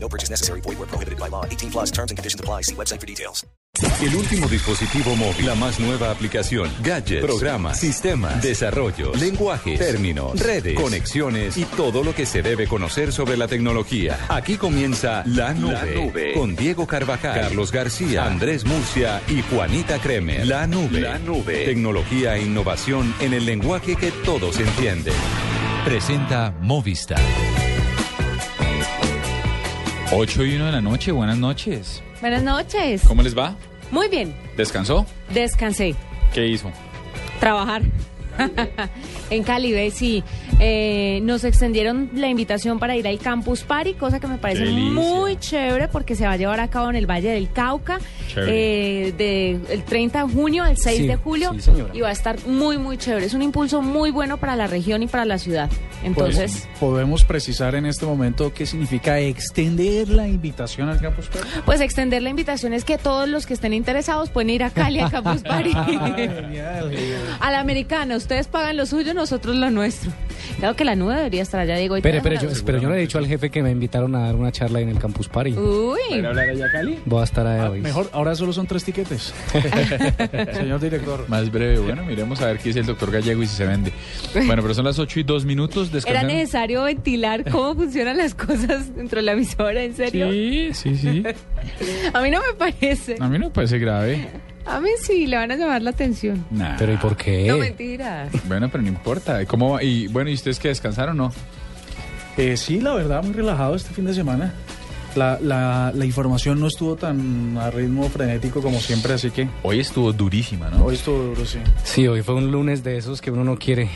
No purchase necessary. Void where prohibited by law. 18 plus terms and conditions apply. See website for details. El último dispositivo móvil, la más nueva aplicación, gadgets, programas, sistemas, desarrollos, lenguajes, términos, redes, conexiones y todo lo que se debe conocer sobre la tecnología. Aquí comienza La Nube, La Nube. con Diego Carvajal, Carlos García, Andrés Murcia y Juanita Kremer. La Nube. La Nube. Tecnología e innovación en el lenguaje que todos entienden. Presenta Movistar. 8 y 1 de la noche, buenas noches. Buenas noches. ¿Cómo les va? Muy bien. ¿Descansó? Descansé. ¿Qué hizo? Trabajar. en Cali, ve, sí. Eh, nos extendieron la invitación para ir al Campus Party, cosa que me parece delicia. muy chévere porque se va a llevar a cabo en el Valle del Cauca Chévere. eh, de el 30 de junio al 6 Sí, de julio sí, y va a estar muy muy chévere. Es un impulso muy bueno para la región y para la ciudad. Entonces, Pues, podemos precisar en este momento qué significa extender la invitación al Campus Party. pues extender la invitación es que todos los que estén interesados pueden ir a Cali al Campus Party. Genial. A la americana, ustedes pagan lo suyo, nosotros lo nuestro. Claro que la nube debería estar allá, Diego. Pero, pero, yo, pero yo le he dicho al jefe que me invitaron a dar una charla en el Campus Party. Uy, hablar allá, Cali? Voy a estar ahí Ah, hoy. mejor, ahora solo son tres tiquetes. Señor director. Más breve, bueno, miremos a ver qué dice el doctor Gallego y si se vende. Bueno, pero son las 8 y 2 minutos. era necesario ventilar cómo funcionan las cosas dentro de la emisora, ¿en serio? Sí, sí, sí. A mí no me parece. A mí no me parece grave. A mí sí, le van a llamar la atención. Nah. Pero ¿y por qué? No, mentira. Bueno, pero no importa. ¿Cómo va? Y bueno, ¿y ustedes que descansaron o no? Eh, sí, la verdad, muy relajado este fin de semana. La, la, la información no estuvo tan a ritmo frenético como siempre, así que Hoy estuvo durísima, ¿no? hoy estuvo duro, sí. Sí, hoy fue un lunes de esos que uno no quiere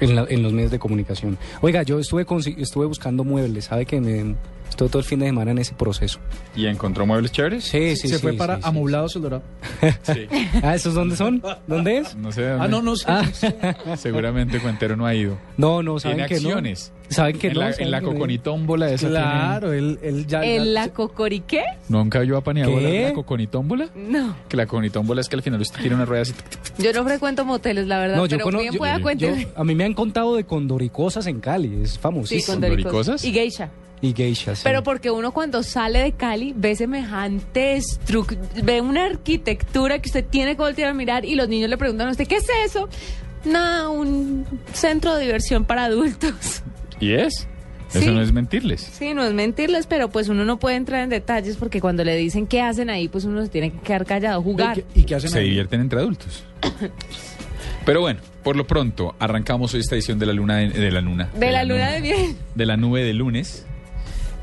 en, la- en los medios de comunicación. Oiga, yo estuve, consi- estuve buscando muebles, ¿sabe que me estuve todo el fin de semana en ese proceso? ¿Y encontró muebles chéveres? Sí, sí, Se sí, fue sí, para sí, sí. Amoblados El Dorado. Sí. Ah, ¿esos dónde son? ¿Dónde es? No sé de dónde. Ah, no, no sé. Seguramente Cuentero no ha ido. No, no, Tiene ¿saben que no? acciones. ¿Saben que en no? la, ¿Saben en la no? coconitómbola esa Claro, él, él ya... ¿En la cocoriqué? ¿Nunca yo a Paniagua ¿Qué? la coconitómbola? No. Que la coconitómbola es que al final usted tiene una rueda así. Yo no frecuento moteles, la verdad, No, yo pero cono- bien yo- pueda a mí me han contado de condoricosas en Cali, es Sí, famosísimo. con ¿Doricosas? doricosas. Y geisha. Y geishas. sí. Pero porque uno cuando sale de Cali ve semejante estru- ve una arquitectura que usted tiene que voltear a mirar y los niños le preguntan a usted, ¿qué es eso? Nada, un centro de diversión para adultos. ¿Y es? Sí. Eso no es mentirles. Sí, no es mentirles, pero pues uno no puede entrar en detalles porque cuando le dicen qué hacen ahí, pues uno se tiene que quedar callado, ¿Y jugar. qué, y qué hacen Se ahí? divierten entre adultos. Pero bueno, por lo pronto, arrancamos hoy esta edición de la luna de, de la luna. De la luna nube- de miel. De la nube de lunes.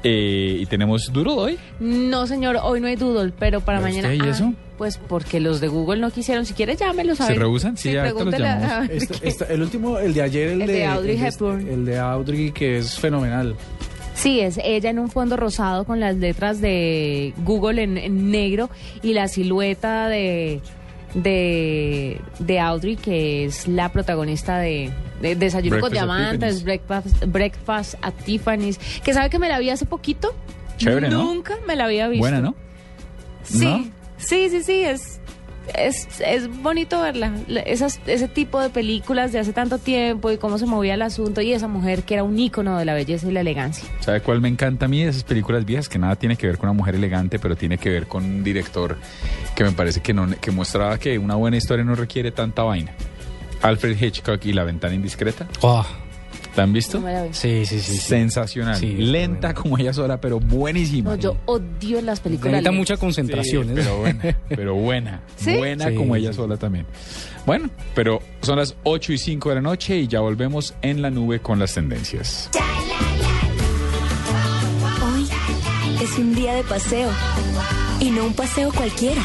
Eh, y tenemos duro hoy. No, señor, hoy no hay doodle, pero para ¿Pero mañana. usted y Ah, eso? Pues porque los de Google no quisieron. Si quiere, llámelos a ¿Se rehusan? Sí, ahorita los pregúntele a- llamamos. Este- este- el último, el de ayer, el, El de Audrey el Hepburn. el de Audrey, que es fenomenal. Sí, es ella en un fondo rosado con las letras de Google en, en negro y la silueta de, de, de Audrey, que es la protagonista de, de Desayuno con Breakfast at Diamantes, breakfast, breakfast at Tiffany's, que sabe que me la vi hace poquito. Chévere, ¿no? Nunca me la había visto. Buena, ¿no? Sí, ¿No? sí, sí, sí, es, es, es bonito verla. La- Esas, ese tipo de películas de hace tanto tiempo y cómo se movía el asunto y esa mujer que era un ícono de la belleza y la elegancia. ¿Sabe cuál me encanta a mí esas películas viejas? Que nada tiene que ver con una mujer elegante, pero tiene que ver con un director que me parece que, no, que mostraba que una buena historia no requiere tanta vaina. Alfred Hitchcock y La ventana indiscreta. Ah, ¿La han visto? No me la vi. sí, sí, sí. sí. Sensacional. Sí, Lenta como ella sola, pero buenísima. No, yo odio las películas. Necesita mucha concentración. Sí, ¿eh? pero buena, pero buena. ¿Sí? Buena Sí, como ella sí. sola también. Bueno, pero son las 8 y 5 de la noche y ya volvemos en la nube con las tendencias. Hoy es un día de paseo y no un paseo cualquiera.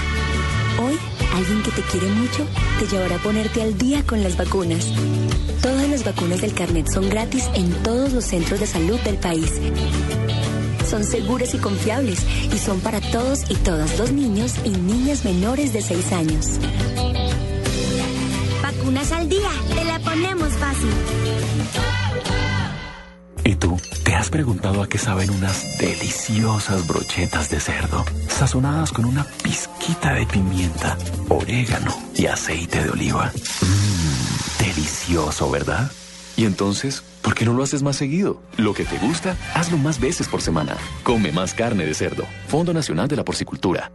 Hoy, alguien que te quiere mucho te llevará a ponerte al día con las vacunas. Todas las vacunas del carnet son gratis en todos los centros de salud del país. Son seguras y confiables y son para todos y todas los niños y niñas menores de 6 años. Vacunas al día, te la ponemos fácil. ¿Y tú? ¿Te has preguntado a qué saben unas deliciosas brochetas de cerdo, sazonadas con una pizquita de pimienta, orégano y aceite de oliva? Mmm, delicioso, ¿verdad? Y entonces, ¿por qué no lo haces más seguido? Lo que te gusta, hazlo más veces por semana. Come más carne de cerdo. Fondo Nacional de la Porcicultura.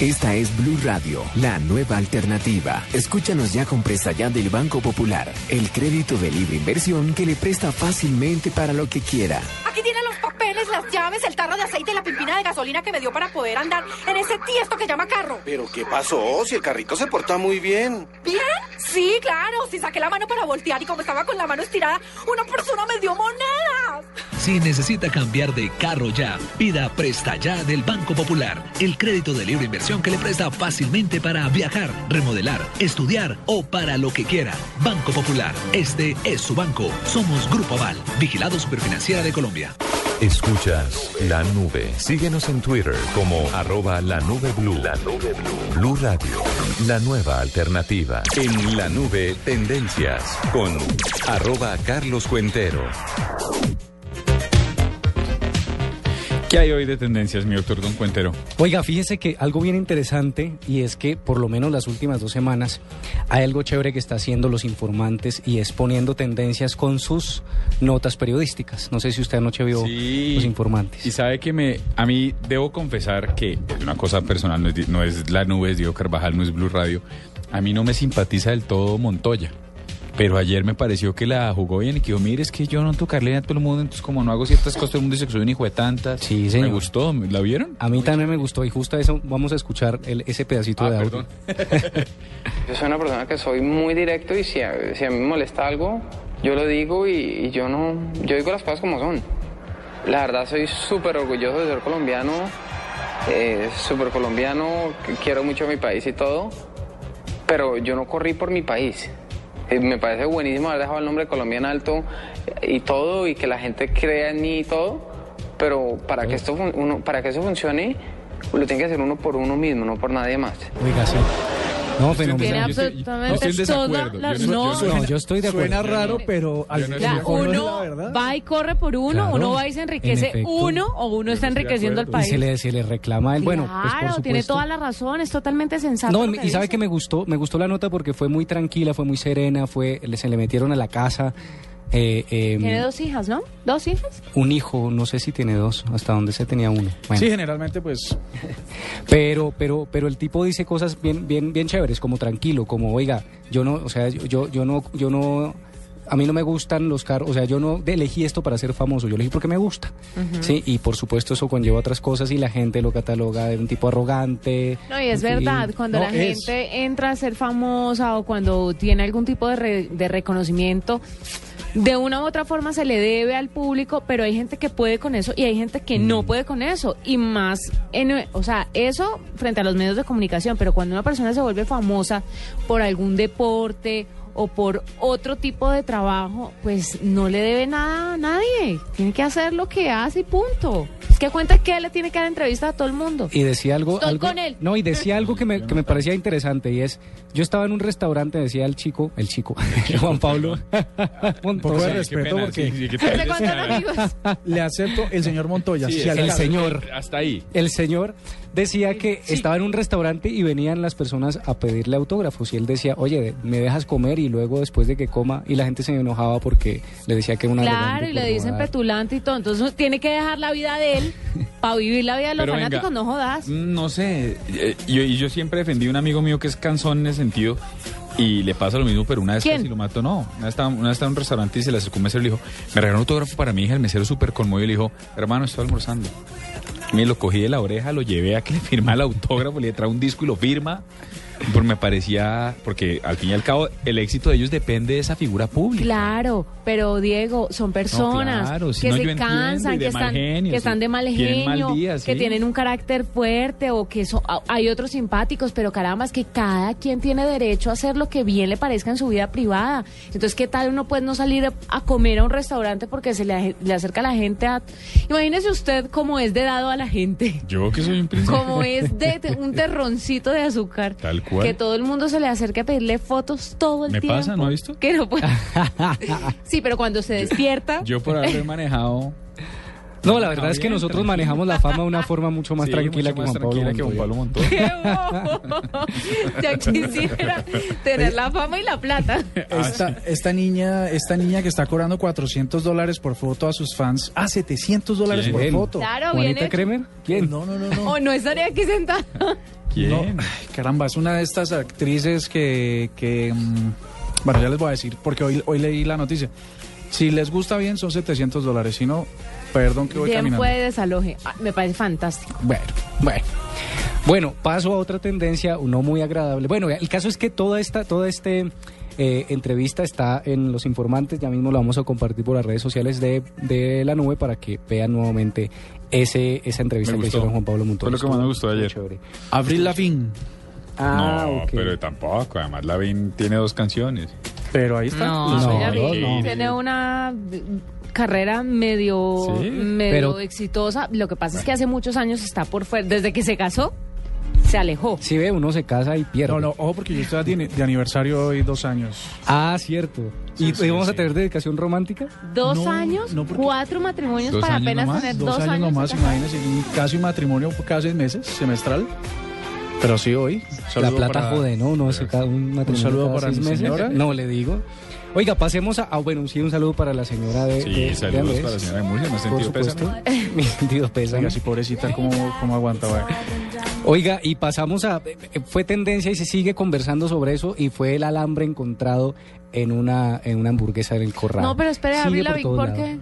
Esta es Blue Radio, la nueva alternativa. Escúchanos ya con presta ya del Banco Popular, el crédito de libre inversión que le presta fácilmente para lo que quiera. Aquí tiene los papeles, las llaves, el tarro de aceite y la pimpina de gasolina que me dio para poder andar en ese tiesto que llama carro. ¿Pero qué pasó? Si el carrito se porta muy bien. ¿Bien? Sí, claro. Si saqué la mano para voltear y como estaba con la mano estirada, una persona me dio monedas. Si necesita cambiar de carro ya, pida Presta Ya del Banco Popular. El crédito de libre inversión que le presta fácilmente para viajar, remodelar, estudiar o para lo que quiera. Banco Popular. Este es su banco. Somos Grupo Aval, vigilado superfinanciera de Colombia. Escuchas la nube. Síguenos en Twitter como arroba la nube blue. La nube blue. Blue Radio. La nueva alternativa. En la nube, tendencias con arroba Carlos Cuentero. ¿Qué hay hoy de tendencias, mi doctor Don Cuentero? Oiga, fíjese que algo bien interesante y es que por lo menos las últimas dos semanas hay algo chévere que está haciendo los informantes y es poniendo tendencias con sus notas periodísticas. No sé si usted anoche vio los informantes. Y sabe que me, a mí debo confesar que es una cosa personal, no es, no es la nube, es Diego Carvajal, no es Blue Radio. A mí no me simpatiza del todo Montoya. Pero ayer me pareció que la jugó bien y que yo, mire, es que yo no tocarle a todo el mundo, entonces como no hago ciertas cosas, todo el mundo dice que soy un hijo de tantas. Sí, señor. Me gustó, ¿la vieron? A mí también me gustó y justo eso vamos a escuchar el- ese pedacito Ah, de audio. perdón. Yo soy una persona que soy muy directo y si a, si a mí me molesta algo, yo lo digo y, y yo no, yo digo las cosas como son. La verdad soy súper orgulloso de ser colombiano, eh, súper colombiano, quiero mucho a mi país y todo, pero yo no corrí por mi país. Eh, me parece buenísimo haber dejado el nombre de Colombia en alto y todo y que la gente crea en mí y todo, pero para que esto uno, para que eso funcione lo tiene que hacer uno por uno mismo, no por nadie más. No, Tiene fenomenal. absolutamente toda la- no, No, yo estoy de acuerdo. Suena raro, pero al no uno va y corre por uno, Claro, uno va y se en enriquece uno o uno está enriqueciendo al Y país. se le, se le reclama a él. Bueno, pues Claro, tiene toda la razón, es totalmente sensato. No, y sabe que me gustó, me gustó la nota porque fue muy tranquila, fue muy serena, fue, se le metieron a la casa. Eh, eh, Tiene dos hijas, ¿no? ¿Dos hijas? Un hijo, no sé si tiene dos, hasta donde se tenía uno. Bueno. Sí, generalmente pues Pero, pero, pero el tipo dice cosas bien, bien, bien chéveres, como tranquilo, como oiga, yo no, o sea, yo, yo, yo no, yo no, a mí no me gustan los carros, o sea, yo no elegí esto para ser famoso, yo elegí porque me gusta, sí, y por supuesto eso conlleva otras cosas y la gente lo cataloga de un tipo arrogante. No, y es en fin. verdad, cuando No, la es. gente entra a ser famosa o cuando tiene algún tipo de, re- de reconocimiento, de una u otra forma se le debe al público, pero hay gente que puede con eso y hay gente que no Mm. puede con eso. Y más, en, o sea, eso frente a los medios de comunicación, pero cuando una persona se vuelve famosa por algún deporte o por otro tipo de trabajo, pues no le debe nada a nadie. Tiene que hacer lo que hace y punto. Es que cuenta que él le tiene que dar entrevista a todo el mundo. Y decía algo, Estoy algo- con él. no, y decía algo que me, que me parecía interesante y es, yo estaba en un restaurante, decía el chico, el chico, Juan Pablo, un poco de respeto porque le acepto el señor Montoya. Sí, el señor. Hasta ahí. El señor decía que estaba en un restaurante y venían las personas a pedirle autógrafos y él decía, oye, me dejas comer y luego después de que coma y la gente se enojaba porque le decía que era una Claro, y le por dicen petulante y todo. Entonces tiene que dejar la vida de él para vivir la vida de los Pero venga, fanáticos, no jodas. Mm, No sé, eh, yo, y yo siempre defendí a un amigo mío que es cansón en ese sentido y le pasa lo mismo, pero una vez ¿Quién? casi lo mató, no. Una vez, estaba, una vez estaba en un restaurante y se le acercó un mesero y le dijo, me regaló un autógrafo para mi hija, el mesero súper conmovido y le dijo, hermano, estoy almorzando. Me lo cogí de la oreja, lo llevé a que le firma el autógrafo, le trae un disco y lo firma. Porque me parecía, porque al fin y al cabo el éxito de ellos depende de esa figura pública. Claro, pero Diego, son personas claro, si que no, se cansan, que están, genio, que están de mal genio, que tienen un carácter fuerte o que son, a- hay otros simpáticos, pero caramba, es que cada quien tiene derecho a hacer lo que bien le parezca en su vida privada. Entonces, ¿qué tal uno puede no salir a- comer a un restaurante porque se le, le acerca la gente a... Imagínese usted cómo es de dado a la gente. Yo que soy un príncipe. Como es de un terroncito de azúcar. Tal cual. Que todo el mundo se le acerque a pedirle fotos todo el ¿Me tiempo. pasa? ¿No ha visto? Que no puede. sí, pero cuando se despierta. Yo por haber manejado. No, la verdad es que nosotros tranquilo. manejamos la fama de una forma mucho más Sí, tranquila mucho que Juan Pablo tranquila que Juan. Pablo Montoya. ¡Qué bobo! Ya quisiera tener la fama y la plata. Esta, esta niña, esta niña que está cobrando 400 dólares por foto a sus fans, a 700 dólares por foto. Claro, bien ¿Juanita. Kremer? ¿Quién? No, no, no, no. O no estaría aquí sentada. ¿Quién? No, ay, caramba, es una de estas actrices que, que mm, bueno, ya les voy a decir, porque hoy, hoy leí la noticia. Si les gusta bien, son 700 dólares. Si no, perdón que voy Bien caminando. puede desaloje. Ah, me parece fantástico. Bueno, bueno. Bueno, paso a otra tendencia, no muy agradable. Bueno, el caso es que toda esta, toda este eh, entrevista está en Los Informantes, ya mismo la vamos a compartir por las redes sociales de, de la nube para que vean nuevamente ese, esa entrevista Me que gustó. hicieron Juan Pablo Montoya. Fue lo que más me gustó ayer. chévere. Avril Lavigne, Ah, no, pero tampoco. Además, Lavín tiene dos canciones. pero ahí está. No, No, no, vi- no. tiene una carrera medio, Sí, medio pero- exitosa. Lo que pasa es que hace muchos años está por fuera. Desde que se casó, se alejó. Si ve, uno se casa y pierde. No, no, ojo, porque yo estoy de, de aniversario hoy dos años. Ah, cierto. ¿Y Sí, sí, vamos a sí. tener dedicación romántica? Dos No, años, no, porque- cuatro matrimonios ¿Dos para años apenas nomás? tener Dos, años, nomás, de casado. imagínense, y casi matrimonio seis meses, semestral. Pero sí hoy. La plata para- jode, ¿no? Uno se cada un matrimonio saludo cada para seis mi meses. señora. No, le digo. Oiga, pasemos a... Ah, bueno, sí, un saludo para la señora de... Sí, de- de saludos Andrés. para la señora de Murcia. ¿No sentido supuesto. pésame? Mi sentido pésame. Oiga, sí, pobrecita, ¿cómo, cómo aguantaba? Oiga, y pasamos a... eh, Fue tendencia y se sigue conversando sobre eso y fue el alambre encontrado en una, en una hamburguesa en el corral. No, pero espere, Sigue Avril por Lavigne, todos ¿por lados. qué?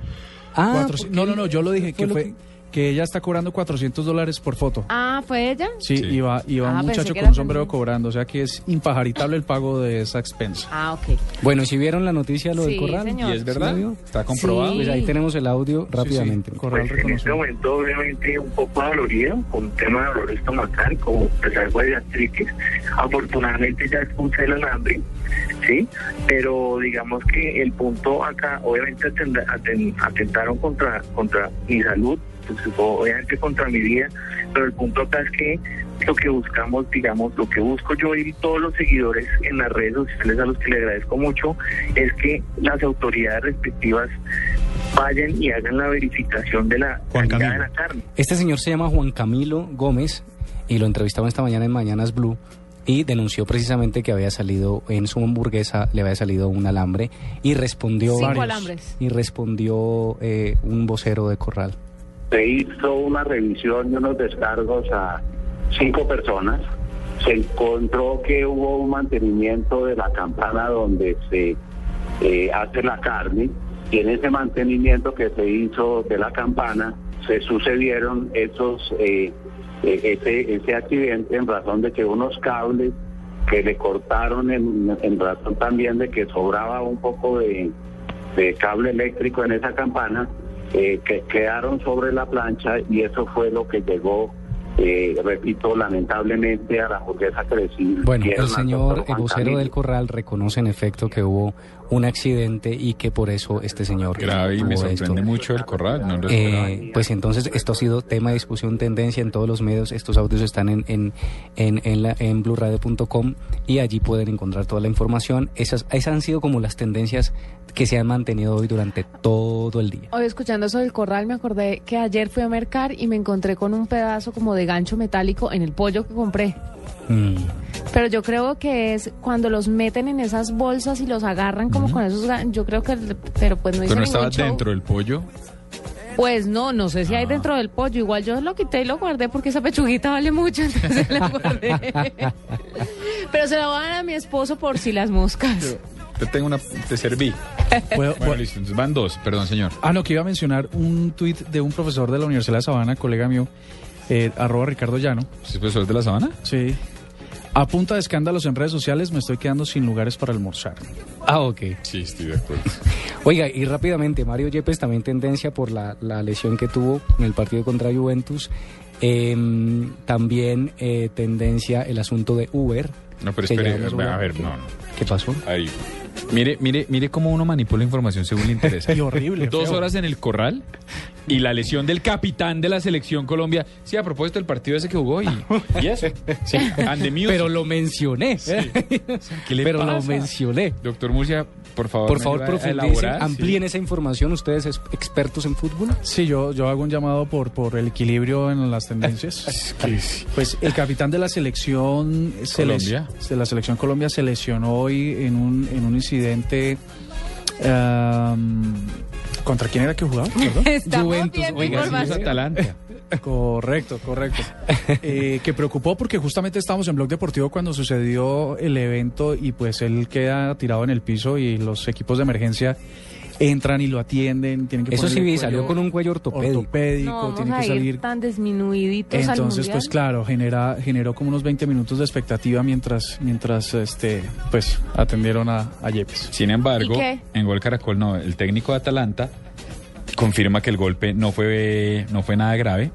Ah, Cuatro- porque no, no, no, yo lo dije, que lo fue que ella está cobrando 400 dólares por foto. Ah, ¿fue ella? Sí, Sí. y va, y va Ah, un muchacho con un sombrero cobrando, o sea que es impajaritable el pago de esa expensa. Ah, ok. Bueno, ¿y si vieron la noticia de lo del Sí, corral? señor. ¿Y es verdad? ¿Sí? ¿Está comprobado? Sí. Pues ahí tenemos el audio rápidamente. Sí, sí, corral Pues en este reconocido. momento obviamente un poco dolorido con tema de dolor estomacal, como pues algo de gastritis. Afortunadamente ya expulsé el alambre, ¿sí? Pero digamos que el punto acá, obviamente atentaron contra, contra mi salud, obviamente contra mi vida, pero el punto acá es que lo que buscamos, digamos, lo que busco yo y todos los seguidores en las redes sociales a los que le agradezco mucho, es que las autoridades respectivas vayan y hagan la verificación de la Juan calidad de la carne. Este señor se llama Juan Camilo Gómez y lo entrevistamos esta mañana en Mañanas Blue y denunció precisamente que había salido en su hamburguesa, le había salido un alambre y respondió... Cinco Varios. alambres. Y respondió eh, un vocero de Corral. Se hizo una revisión de unos descargos a cinco personas. Se encontró que hubo un mantenimiento de la campana donde se eh, hace la carne y en ese mantenimiento que se hizo de la campana se sucedieron esos eh, eh, ese, ese accidente en razón de que unos cables que le cortaron en, en razón también de que sobraba un poco de, de cable eléctrico en esa campana eh, que quedaron sobre la plancha y eso fue lo que llegó, eh, repito, lamentablemente a la hamburguesa que Bueno, el señor el vocero del Corral reconoce en efecto que hubo un accidente y que por eso este señor... Grave y me sorprende esto. mucho el corral. No lo. Eh, pues entonces esto ha sido tema de discusión, tendencia en todos los medios. Estos audios están en, en, en, en, la, en blueradio.com y allí pueden encontrar toda la información. Esas, esas han sido como las tendencias que se han mantenido hoy durante todo el día. Hoy escuchando eso del corral me acordé que ayer fui a mercar y me encontré con un pedazo como de gancho metálico en el pollo que compré. Mm. Pero yo creo que es cuando los meten en esas bolsas y los agarran como con esos yo creo que pero pues no hizo Pero no estaba show. dentro del pollo. Pues no, no sé si hay dentro del pollo. Igual yo lo quité y lo guardé porque esa pechuguita vale mucho, entonces la guardé. Pero se la voy a dar a mi esposo por si las moscas. Te tengo una. Te serví. Puedo- Bueno, listo, entonces van dos, perdón, señor. Ah, no, que iba a mencionar un tuit de un profesor de la Universidad de Sabana, colega mío, eh, arroba Ricardo Llano. ¿Es profesor de la sabana? Sí. A punta de escándalos en redes sociales me estoy quedando sin lugares para almorzar. Ah, ok. Sí, estoy de acuerdo. Oiga, y rápidamente, Mario Yepes también tendencia por la, la lesión que tuvo en el partido contra Juventus. Em, también eh, tendencia el asunto de Uber. No, pero espere, a ver, no, no. ¿Qué pasó? Ahí. Mire, mire, mire cómo uno manipula información según le interesa. Y horrible, Dos feo. horas en el corral y la lesión del capitán de la selección Colombia. Sí, a propósito del partido ese que jugó y, y eso. Sí, and the music. Pero lo mencioné. ¿Qué le Pero lo mencioné. Doctor Murcia, por favor, Por ¿me favor, profundicen, amplíen esa información. Ustedes es- expertos en fútbol. Sí, yo, yo hago un llamado por, por el equilibrio en las tendencias. Pues el capitán de la selección se les- Colombia. de la selección Colombia se lesionó hoy en un, en un incidente. ¿Contra quién era que jugaba? Juventus, oiga, sí, Atalanta. Correcto, correcto. Eh, que preocupó porque justamente estábamos en Blog Deportivo cuando sucedió el evento y pues él queda tirado en el piso y los equipos de emergencia entran y lo atienden. Tienen que Eso sí salió con un cuello ortopédico. ortopédico, No vamos tiene que a ir salir. tan disminuiditos al Entonces, pues claro, genera, generó como unos 20 minutos de expectativa mientras, mientras este, pues, atendieron a, a Yepes. Sin embargo, en Gol Caracol no, el técnico de Atalanta confirma que el golpe no fue, no fue nada grave.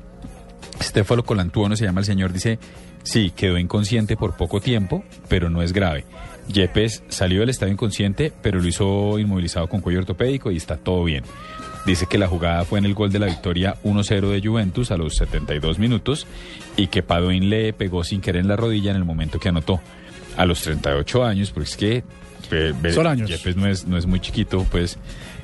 Stefano Colantuono se llama el señor, dice, sí, quedó inconsciente por poco tiempo, pero no es grave. Yepes salió del estadio inconsciente, pero lo hizo inmovilizado con cuello ortopédico y está todo bien. Dice que la jugada fue en el gol de la victoria 1-0 de Juventus a los 72 minutos y que Padoin le pegó sin querer en la rodilla en el momento que anotó. A los 38 años, porque es que años. Yepes no es, no es muy chiquito, pues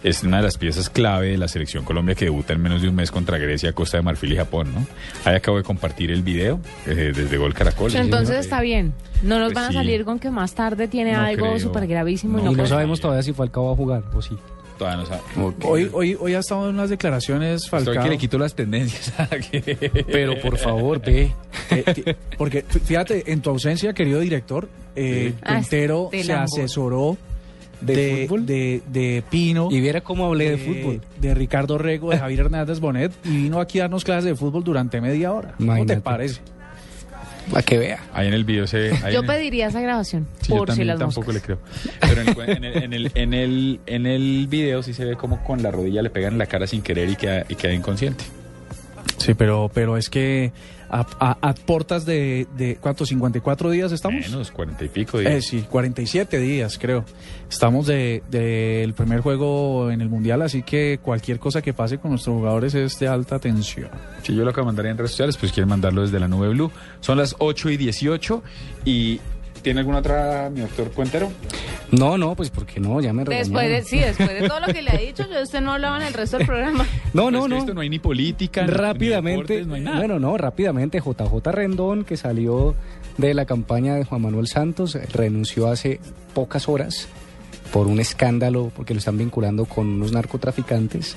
es una de las piezas clave de la selección Colombia que debuta en menos de un mes contra Grecia, Costa de Marfil y Japón, ¿no? Ahí acabo de compartir el video eh, desde Gol Caracol. Entonces está bien. No nos Pues van a sí. salir con que más tarde tiene No algo súper gravísimo. y No no y no puede- sabemos todavía si Falcao va a jugar o sí. Todavía no sabe. Hoy, hoy, hoy ha estado en unas declaraciones Estoy Falcao. que le quito las tendencias. Pero por favor, ve. Eh, porque fí- fíjate, en tu ausencia, querido director, eh, Ah, Quintero se asesoró ¿De de, fútbol? de, de Pino. Y viera cómo hablé de de, fútbol. de Ricardo Rego, de Javier Hernández Bonet, y vino aquí a darnos clases de fútbol durante media hora. ¿Cómo te Imagínate. parece? Para que vea. Ahí en el video se... ahí Yo el- pediría esa grabación. Sí, yo por si las tampoco moscas. le creo. Pero en el, en, el, en, el, en, el, en el video sí se ve como con la rodilla le pegan en la cara sin querer y queda, y queda inconsciente. Sí, pero, pero es que a, a- a portas de, de ¿cuántos? ¿54 días estamos? Menos, cuarenta y pico Eh, días. sí, 47 días creo. Estamos del de, del primer juego en el Mundial, así que cualquier cosa que pase con nuestros jugadores es de alta tensión. Si yo lo acabo de mandar en redes sociales, pues quieren mandarlo desde la nube blue. Son las 8 y 18 y... ¿Tiene alguna otra, mi doctor Cuentero? No, no, pues porque no, ya me Después de, sí, después de todo lo que le ha dicho, yo usted no hablaba en el resto del programa. No, no, Pues no. esto no hay ni política, ni- ni Rápidamente, deportes, no hay nada. bueno, no, rápidamente, JJ Rendón, que salió de la campaña de Juan Manuel Santos, renunció hace pocas horas por un escándalo, porque lo están vinculando con unos narcotraficantes.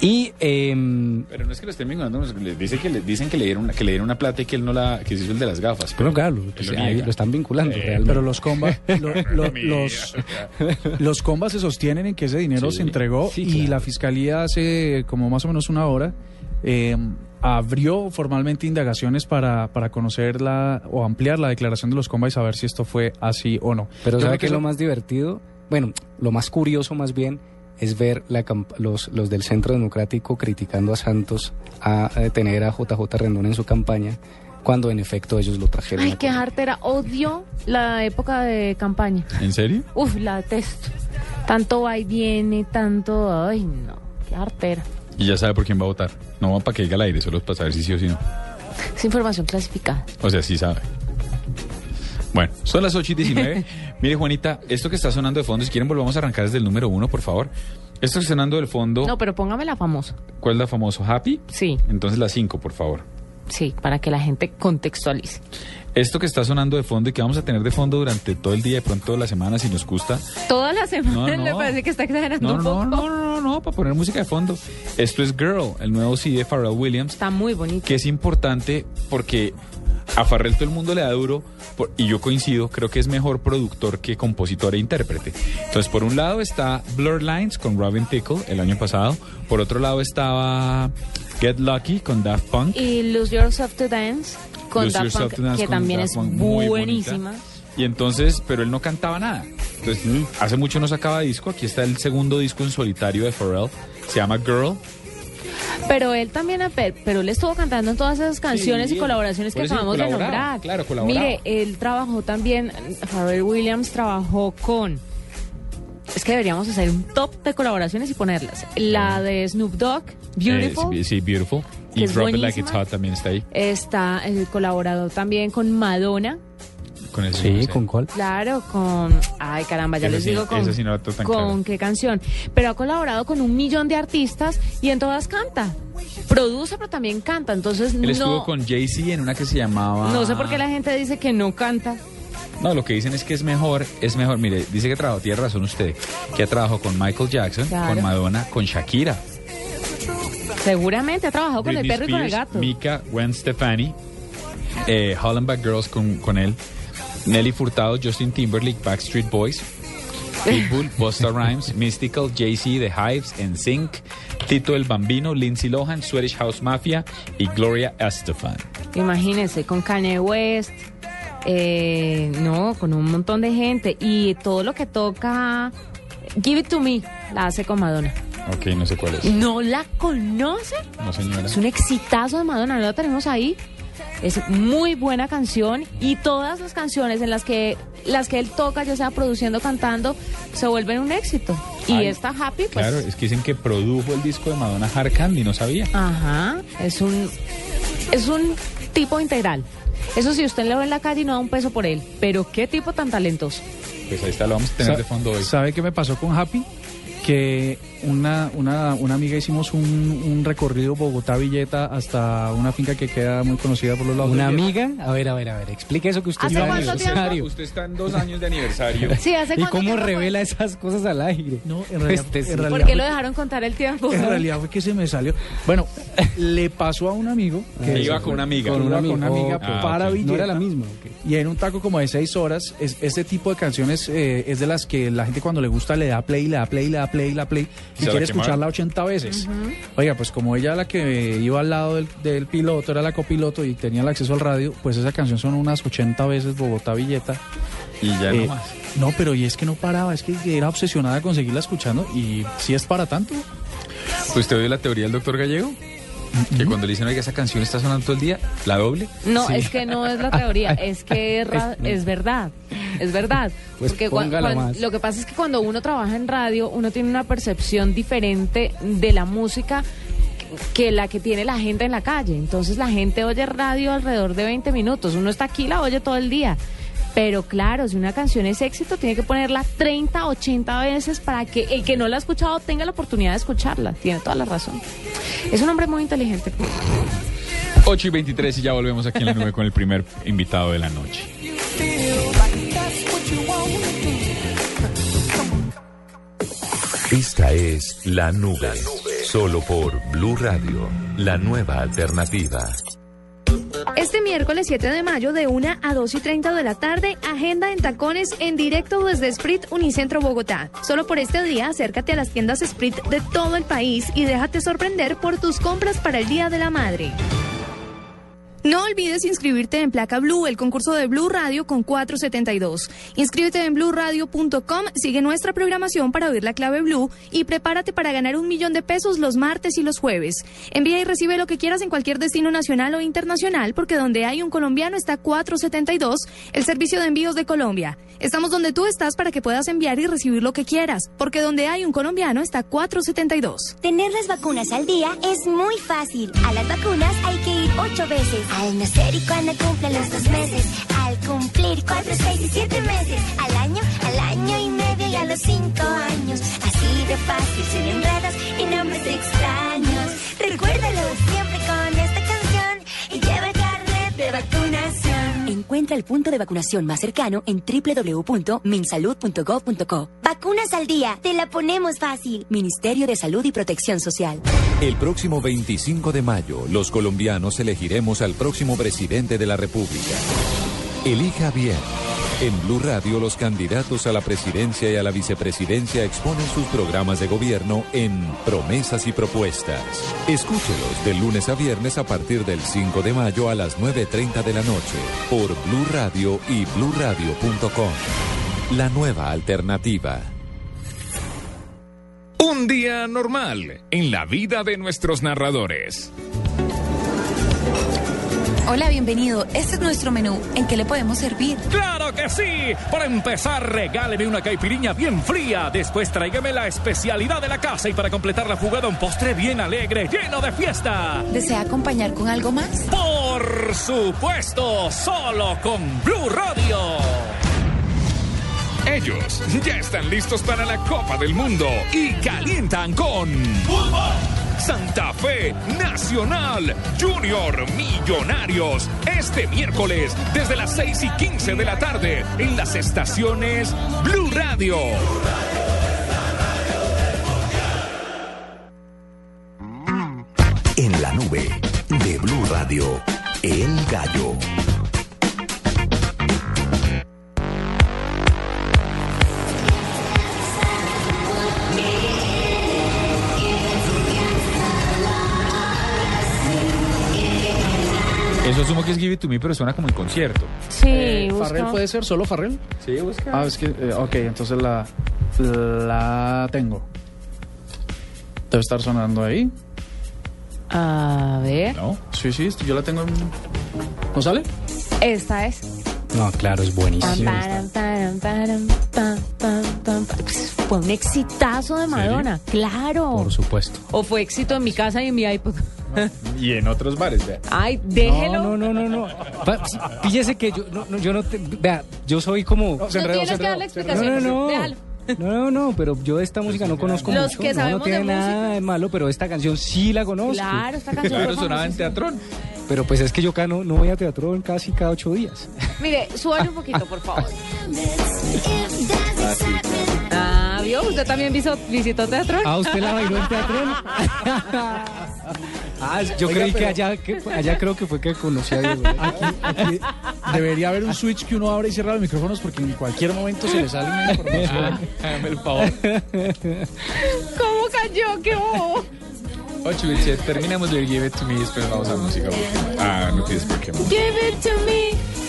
Y em, Pero no es que lo estén vinculando, que dice que le dicen que le dieron una, que le dieron una plata y que él no la, que se hizo el de las gafas. Bueno, claro, él pues, lo ahí niega. lo están vinculando Eh, realmente. Pero los combas, lo- lo- los, los combas se sostienen en que ese dinero Sí, se entregó sí, y claro. la fiscalía hace como más o menos una hora eh, abrió formalmente indagaciones para, para conocer la o ampliar la declaración de los combas y saber si esto fue así o no. Pero Yo ¿sabe qué es lo más divertido? Bueno, lo más curioso más bien es ver la los, los del Centro Democrático criticando a Santos a, a tener a JJ Rendón en su campaña, cuando en efecto ellos lo trajeron. Ay, qué jartera. Odio la época de campaña. ¿En serio? Uf, la detesto. Tanto va y viene, tanto. Ay, no. Qué jartera. Y ya sabe por quién va a votar. No va para que diga al aire, solo para saber si sí o si no. Es información clasificada. O sea, sí sabe. Bueno, son las 8 y 19. Mire, Juanita, esto que está sonando de fondo, si quieren volvamos a arrancar desde el número uno, por favor. Esto que está sonando del fondo, No, pero póngame la famosa. ¿cuál es la famoso? ¿Happy? Sí, Entonces la 5, por favor. sí, para que la gente contextualice. Esto que está sonando de fondo y que vamos a tener de fondo durante todo el día, de pronto de la semana, si nos gusta. Toda la semana No, me no. parece que está exagerando No, un no, poco. no, no, no, no, para poner música de fondo. Esto es Girl, el nuevo CD de Pharrell Williams. Está muy bonito. que es importante porque a Farrell todo el mundo le da duro por- y yo coincido, creo que es mejor productor que compositor e intérprete. Entonces, por un lado está Blurred Lines con Robin Tickle el año pasado. Por otro lado estaba Get Lucky con Daft Punk. Y Lose Yourself to Dance con Lose Daft Punk, to Dance que con también Daft es Punk, buenísima. Y entonces, pero él no cantaba nada. Entonces, hace mucho no sacaba disco. Aquí está el segundo disco en solitario de Pharrell. Se llama Girl. Pero él también, pe- pero él estuvo cantando en todas esas canciones Sí, y colaboraciones que acabamos de nombrar. claro. Mire, él trabajó también, Pharrell Williams trabajó con... Es que deberíamos hacer un top de colaboraciones y ponerlas. La de Snoop Dogg, Beautiful. Eh, sí, Beautiful. Y Drop It Like It's. Hot también está ahí. Está el colaborador también con Madonna. Con el Sí, ¿con cuál? Claro, con... Ay, caramba, ya les sí- digo con... sí no con qué canción. Pero ha colaborado con un millón de artistas y en todas canta. Produce, pero también canta. Entonces, Él estuvo no, con Jay-Z en una que se llamaba... no sé por qué la gente dice que no canta. No, lo que dicen es que es mejor, es mejor. Mire, dice que trabajó, tiene razón usted, que ha trabajado con Michael Jackson, Claro. con Madonna, con Shakira. Seguramente ha trabajado con el perro y con el gato. Mika, Gwen Stefani, eh, Hollenbach Girls con, con él, Nelly Furtado, Justin Timberlake, Backstreet Boys, Pitbull, Busta Rhymes, Mystical, Jay-Z, The Hives, NSYNC, Tito el Bambino, Lindsay Lohan, Swedish House Mafia y Gloria Estefan. Imagínense, con Kanye West, eh, no, con un montón de gente. Y todo lo que toca Give It To Me la hace con Madonna. Ok, no sé cuál es. ¿No la conoce? No, señora. Es un exitazo de Madonna, ¿no la tenemos ahí? Es muy buena canción y todas las canciones en las que las que él toca, ya sea produciendo, cantando, se vuelven un éxito. Y esta Happy, pues, Claro, es que dicen que produjo el disco de Madonna Hard Candy, no sabía. ajá, es un es un tipo integral. Eso si usted lo ve en la calle y no da un peso por él, pero qué tipo tan talentoso. Pues ahí está, lo vamos a tener Sa- de fondo hoy. ¿Sabe qué me pasó con Happy? Que una, una, una amiga hicimos un, un recorrido Bogotá-Villeta hasta una finca que queda muy conocida por los lados. ¿Una amiga? A ver, a ver, a ver, explique eso que usted ¿Hace está en aniversario. Usted está en dos años de aniversario. Sí, ¿hace ¿Y cómo fue? revela esas cosas al aire? No, en realidad, Este sí. en realidad ¿Por qué lo dejaron contar el tiempo? En realidad fue que se me salió. Bueno, le pasó a un amigo Que iba con una amiga. Con una, Con un con una amiga Ah, para ok. Villeta. No era la misma. Y en un taco como de seis horas, es, este tipo de canciones eh, es de las que la gente cuando le gusta le da play, le da play, le da play, le da play y ¿Se la quiere escucharla 80 veces. Oiga, pues como ella la que iba al lado del, del piloto, era la copiloto y tenía el acceso al radio, pues esa canción son unas 80 veces Bogotá Villeta. Y ya Eh, no más. no, pero y es que no paraba, es que era obsesionada con seguirla escuchando y si es para tanto. ¿Usted oyó la teoría del doctor Gallego? Que cuando le dicen, oiga, esa canción está sonando todo el día, la doble. No, Sí. es que no es la teoría, es que es, es verdad, es verdad. Pues Porque lo que pasa es que cuando uno trabaja en radio, uno tiene una percepción diferente de la música que la que tiene la gente en la calle. Entonces la gente oye radio alrededor de 20 minutos, uno está aquí, la oye todo el día. Pero claro, si una canción es éxito, tiene que ponerla 30, 80 veces para que el que no la ha escuchado tenga la oportunidad de escucharla. Tiene toda la razón. Es un hombre muy inteligente. 8 y 23 y ya volvemos aquí en la nube con el primer invitado de la noche. Esta es La Nube. Solo por Blue Radio, la nueva alternativa. Este miércoles 7 de mayo de 1 a 2 y 30 de la tarde, agenda en tacones en directo desde Sprit Unicentro Bogotá. Solo por este día, acércate a las tiendas Sprit de todo el país y déjate sorprender por tus compras para el Día de la Madre. No olvides inscribirte en Placa Blue, el concurso de Blue Radio con 472. Inscríbete en bluradio.com, sigue nuestra programación para oír la clave Blue y prepárate para ganar un millón de pesos los martes y los jueves. Envía y recibe lo que quieras en cualquier destino nacional o internacional, porque donde hay un colombiano está 472, el servicio de envíos de Colombia. Estamos donde tú estás para que puedas enviar y recibir lo que quieras, porque donde hay un colombiano está 472. Tener las vacunas al día es muy fácil. A las vacunas hay que ir ocho veces. Al nacer y cuando cumplen los dos meses. Al cumplir cuatro, seis y siete meses. Al año, al año y medio y a los cinco años. Así de fácil, sin enredos y nombres extraños. Recuérdalo siempre con esta canción y lleva el carnet de vacunación. Encuentra el punto de vacunación más cercano en www.minsalud.gov.co. Vacunas al día, te la ponemos fácil. Ministerio de Salud y Protección Social. El próximo 25 de mayo, los colombianos elegiremos al próximo presidente de la República. Elija bien. En Blue Radio, los candidatos a la presidencia y a la vicepresidencia exponen sus programas de gobierno en Promesas y Propuestas. Escúchelos de lunes a viernes a partir del 5 de mayo a las 9.30 de la noche por Blue Radio y bluradio.com. La nueva alternativa. Un día normal en la vida de nuestros narradores. Hola, bienvenido. Este es nuestro menú. ¿En qué le podemos servir? ¡Claro que sí! Para empezar, regáleme una caipiriña bien fría. Después tráigame la especialidad de la casa y para completar la jugada un postre bien alegre, lleno de fiesta. ¿Desea acompañar con algo más? Por supuesto, solo con Blue Radio. Ellos ya están listos para la Copa del Mundo y calientan con Santa Fe Nacional Junior Millonarios este miércoles desde las 6 y 15 de la tarde en las estaciones Blue Radio. En la nube de Blue Radio, El Gallo. Eso asumo que es Give It To Me, pero suena como en concierto. Sí, Eh. ¿Farrell puede ser? ¿Solo Farrell? Sí, busca. Ah, es que, eh, ok, entonces la, la tengo. Debe estar sonando ahí. A ver. No. Sí, sí, yo la tengo en... ¿No sale? Esta es. No, claro, es buenísimo. param, param, param, pam, pam, pam, pam. Fue un exitazo de Madonna, claro. Por supuesto. O fue éxito en mi casa y en mi iPod. Y en otros bares, vea. Ay, déjelo. No, no, no, no. no. Píllese que yo no, no, yo no te, vea, yo soy como se enredó, tienes se que darle enredó, se explicaciones. No, no, no. Déjalo. No, no, no, pero yo de esta música no conozco Los mucho. que no, sabemos no tiene de nada música. de malo, pero esta canción sí la conozco. Claro, esta canción Claro, fue sonaba en famosísima. teatrón. Pero pues es que yo acá no, no voy a teatro en casi cada ocho días. Mire, súbale un poquito, por favor. Ah, ¿vio? ¿Usted también visó- visitó teatro? Ah, ¿usted la bailó en teatro? ah, yo Oiga, creí que allá, que allá creo que fue que conocí a Diego. Aquí, aquí debería haber un switch que uno abre y cierra los micrófonos porque en cualquier momento se le sale una información. Hágame el favor. ¿Cómo cayó? ¡Qué bobo! Ocho, Wilche, terminamos de Give It To Me y después vamos a música. Ah, no tienes por qué. Give it to me.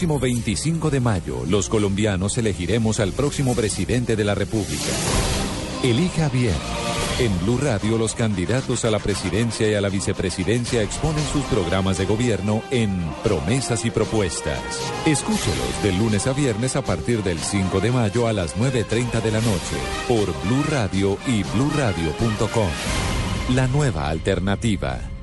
Próximo 25 de mayo, los colombianos elegiremos al próximo presidente de la República. Elija bien. En Blue Radio, los candidatos a la presidencia y a la vicepresidencia exponen sus programas de gobierno en Promesas y Propuestas. Escúchelos de lunes a viernes a partir del 5 de mayo a las 9.30 de la noche por Blue Radio y bluradio.com. La nueva alternativa.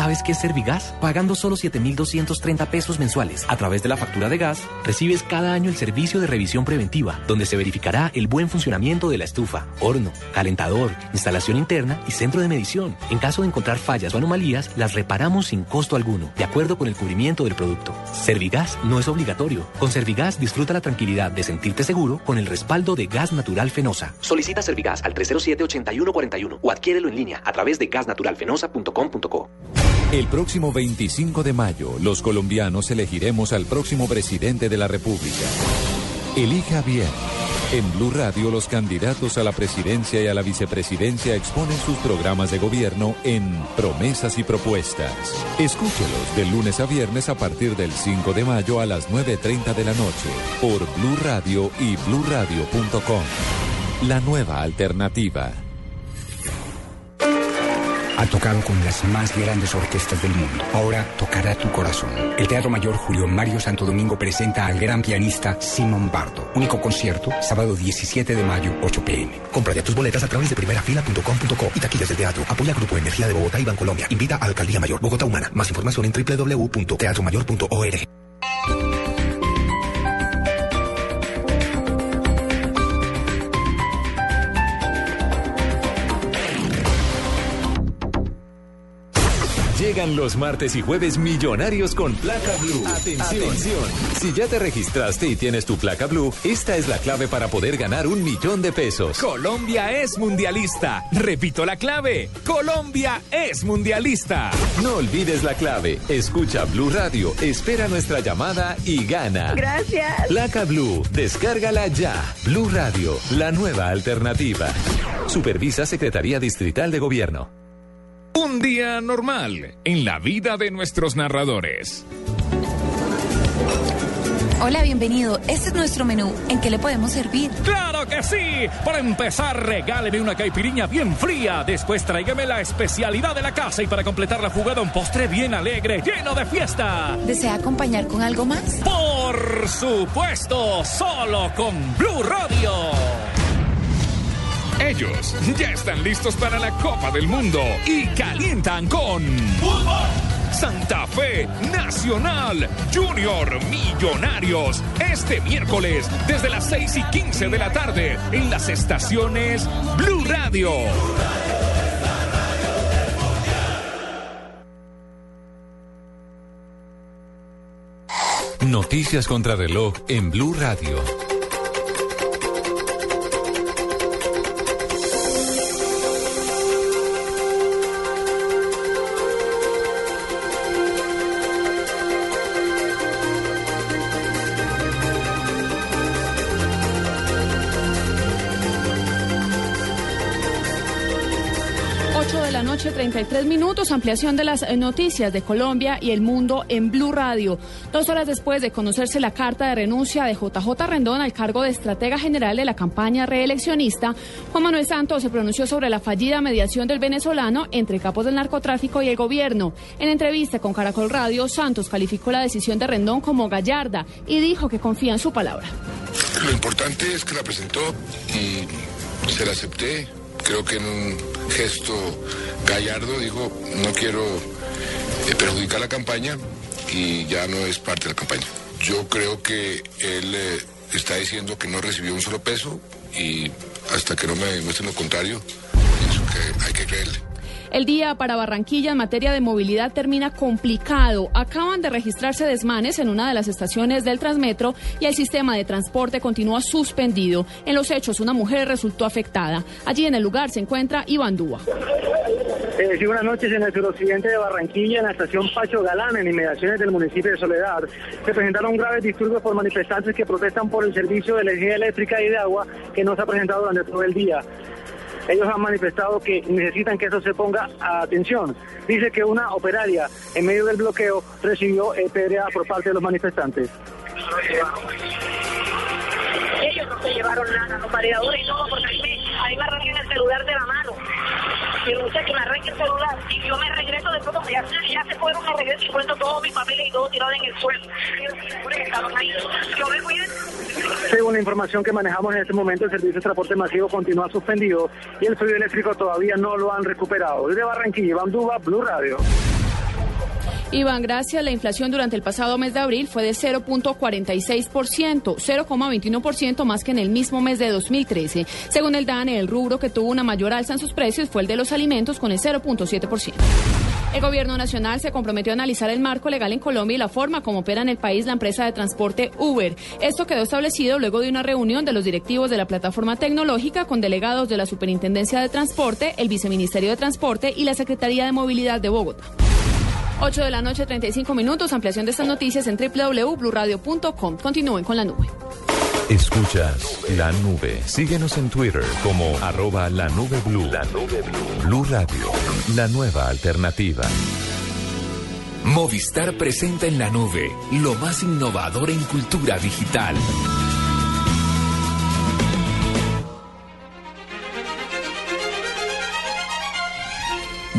Sabes qué es Servigas? Pagando solo 7,230 pesos mensuales a través de la factura de gas, recibes cada año el servicio de revisión preventiva, donde se verificará el buen funcionamiento de la estufa, horno, calentador, instalación interna y centro de medición. En caso de encontrar fallas o anomalías, las reparamos sin costo alguno, de acuerdo con el cubrimiento del producto. Servigas no es obligatorio. Con Servigas disfruta la tranquilidad de sentirte seguro con el respaldo de Gas Natural Fenosa. Solicita Servigas al 307-8141 o adquiérelo en línea a través de gasnaturalfenosa.com.co. El próximo 25 de mayo, los colombianos elegiremos al próximo presidente de la República. Elija bien. En Blue Radio, los candidatos a la presidencia y a la vicepresidencia exponen sus programas de gobierno en Promesas y Propuestas. Escúchelos de lunes a viernes a partir del 5 de mayo a las 9.30 de la noche por Blue Radio y bluradio.com. La nueva alternativa. Ha tocado con las más grandes orquestas del mundo. Ahora tocará tu corazón. El Teatro Mayor Julio Mario Santo Domingo presenta al gran pianista Simon Bardo. Único concierto, sábado 17 de mayo, 8 pm. Compra tus boletas a través de primerafila.com.co y taquillas del teatro. Apoya Grupo Energía de Bogotá y Bancolombia. Invita a Alcaldía Mayor Bogotá Humana. Más información en www.teatromayor.org. Llegan los martes y jueves millonarios con placa blue. Atención. Si ya te registraste y tienes tu placa blue, esta es la clave para poder ganar un millón de pesos. Colombia es mundialista. Repito la clave. Colombia es mundialista. No olvides la clave. Escucha Blue Radio, espera nuestra llamada y gana. Gracias. Placa Blue, descárgala ya. Blue Radio, la nueva alternativa. Supervisa Secretaría Distrital de Gobierno. Un día normal en la vida de nuestros narradores. Hola, bienvenido. Este es nuestro menú. ¿En qué le podemos servir? ¡Claro que sí! Para empezar, regáleme una caipiriña bien fría. Después tráigame la especialidad de la casa y para completar la jugada un postre bien alegre, lleno de fiesta. ¿Desea acompañar con algo más? Por supuesto, solo con Blue Radio. Ellos ya están listos para la Copa del Mundo y calientan con Santa Fe Nacional Junior Millonarios este miércoles desde las 6 y 15 de la tarde en las estaciones Blue Radio. Noticias contra reloj en Blue Radio. 33 minutos. Ampliación de las eh, noticias de Colombia y el mundo en Blue Radio. Dos horas después de conocerse la carta de renuncia de JJ Rendón al cargo de estratega general de la campaña reeleccionista, Juan Manuel Santos se pronunció sobre la fallida mediación del venezolano entre capos del narcotráfico y el gobierno. En entrevista con Caracol Radio, Santos calificó la decisión de Rendón como gallarda y dijo que confía en su palabra. Lo importante es que la presentó y se la acepté. Creo que en un gesto gallardo dijo, no quiero eh, perjudicar la campaña y ya no es parte de la campaña. Yo creo que él eh, está diciendo que no recibió un solo peso y hasta que no me demuestren lo contrario, pienso que hay que creerle. El día para Barranquilla en materia de movilidad termina complicado. Acaban de registrarse desmanes en una de las estaciones del Transmetro y el sistema de transporte continúa suspendido. En los hechos, una mujer resultó afectada. Allí en el lugar se encuentra Iván Dúa. Eh, buenas noches. En el suroccidente de Barranquilla, en la estación Pacho Galán, en inmediaciones del municipio de Soledad, se presentaron graves disturbios por manifestantes que protestan por el servicio de energía eléctrica y de agua que no se ha presentado durante todo el día. Ellos han manifestado que necesitan que eso se ponga a atención. Dice que una operaria, en medio del bloqueo, recibió eh, por parte de los manifestantes. Ellos no se llevaron nada, los mareadores no, porque a mí me, a mí me arrancan el celular de la mano. Ya, se fueron, regreso y y todo tirado en el suelo. Según la información que manejamos en este momento, el servicio de transporte masivo continúa suspendido y el fluido eléctrico todavía no lo han recuperado. Desde Barranquilla, Blue Radio. Iván, gracias. La inflación durante el pasado mes de abril fue de 0.46%, 0,21% más que en el mismo mes de 2013. Según el DANE, el rubro que tuvo una mayor alza en sus precios fue el de los alimentos con el 0.7%. El gobierno nacional se comprometió a analizar el marco legal en Colombia y la forma como opera en el país la empresa de transporte Uber. Esto quedó establecido luego de una reunión de los directivos de la plataforma tecnológica con delegados de la Superintendencia de Transporte, el Viceministerio de Transporte y la Secretaría de Movilidad de Bogotá. 8 de la noche, 35 minutos. Ampliación de estas noticias en www.bluradio.com. Continúen con la nube. Escuchas la nube. Síguenos en Twitter como arroba la nube blue. La nube blue. Blue Radio, la nueva alternativa. Movistar presenta en la nube lo más innovador en cultura digital.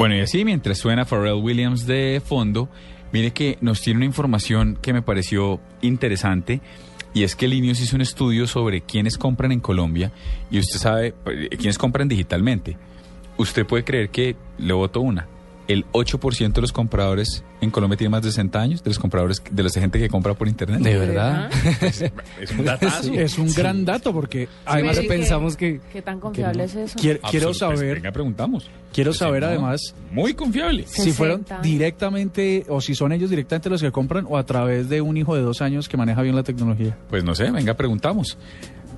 Bueno, y así mientras suena Pharrell Williams de fondo, mire que nos tiene una información que me pareció interesante y es que Linios hizo un estudio sobre quiénes compran en Colombia y usted sabe eh, quiénes compran digitalmente. Usted puede creer que le voto una. El 8% de los compradores en Colombia tiene más de 60 años, de los compradores, de la gente que compra por internet. ¿De verdad? Es, es un datazo. Sí, es un gran dato porque además pensamos ¿qué- que... ¿Qué tan confiable es eso? Quiero, quiero pues, saber... venga, preguntamos. Quiero Pues, saber además... Muy confiable. Si fueron 60. directamente o si son ellos directamente los que compran o a través de un hijo de dos años que maneja bien la tecnología. Pues no sé, venga, preguntamos.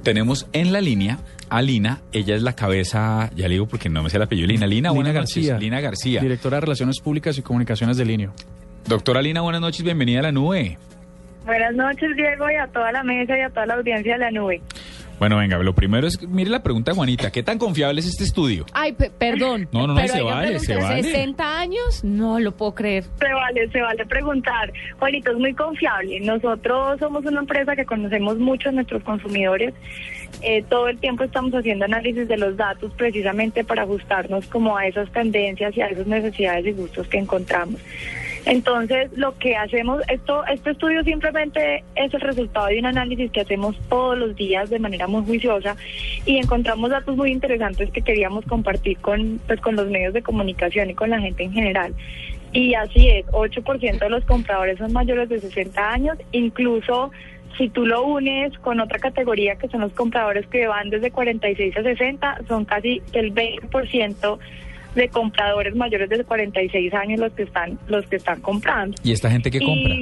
Tenemos en la línea a Lina, ella es la cabeza, ya le digo porque no me sé el apellido, Lina, Lina, buenas noches, Lina García. Directora de Relaciones Públicas y Comunicaciones de Linio. Doctora Lina, buenas noches, bienvenida a la nube. Buenas noches, Diego, y a toda la mesa y a toda la audiencia de la nube. Bueno, venga, lo primero es, mire la pregunta, Juanita, ¿qué tan confiable es este estudio? Ay, pe- perdón. No, no, no, pero se vale, se vale. 60 años, no lo puedo creer. Se vale, se vale preguntar. Juanito, es muy confiable. Nosotros somos una empresa que conocemos mucho a nuestros consumidores. Eh, todo el tiempo estamos haciendo análisis de los datos precisamente para ajustarnos como a esas tendencias y a esas necesidades y gustos que encontramos. Entonces, lo que hacemos, esto, este estudio simplemente es el resultado de un análisis que hacemos todos los días de manera muy juiciosa y encontramos datos muy interesantes que queríamos compartir con, pues, con los medios de comunicación y con la gente en general. Y así es, 8% de los compradores son mayores de 60 años, incluso si tú lo unes con otra categoría que son los compradores que van desde 46 a 60, son casi el 20% de compradores mayores de 46 años los que están los que están comprando. ¿Y esta gente qué compra?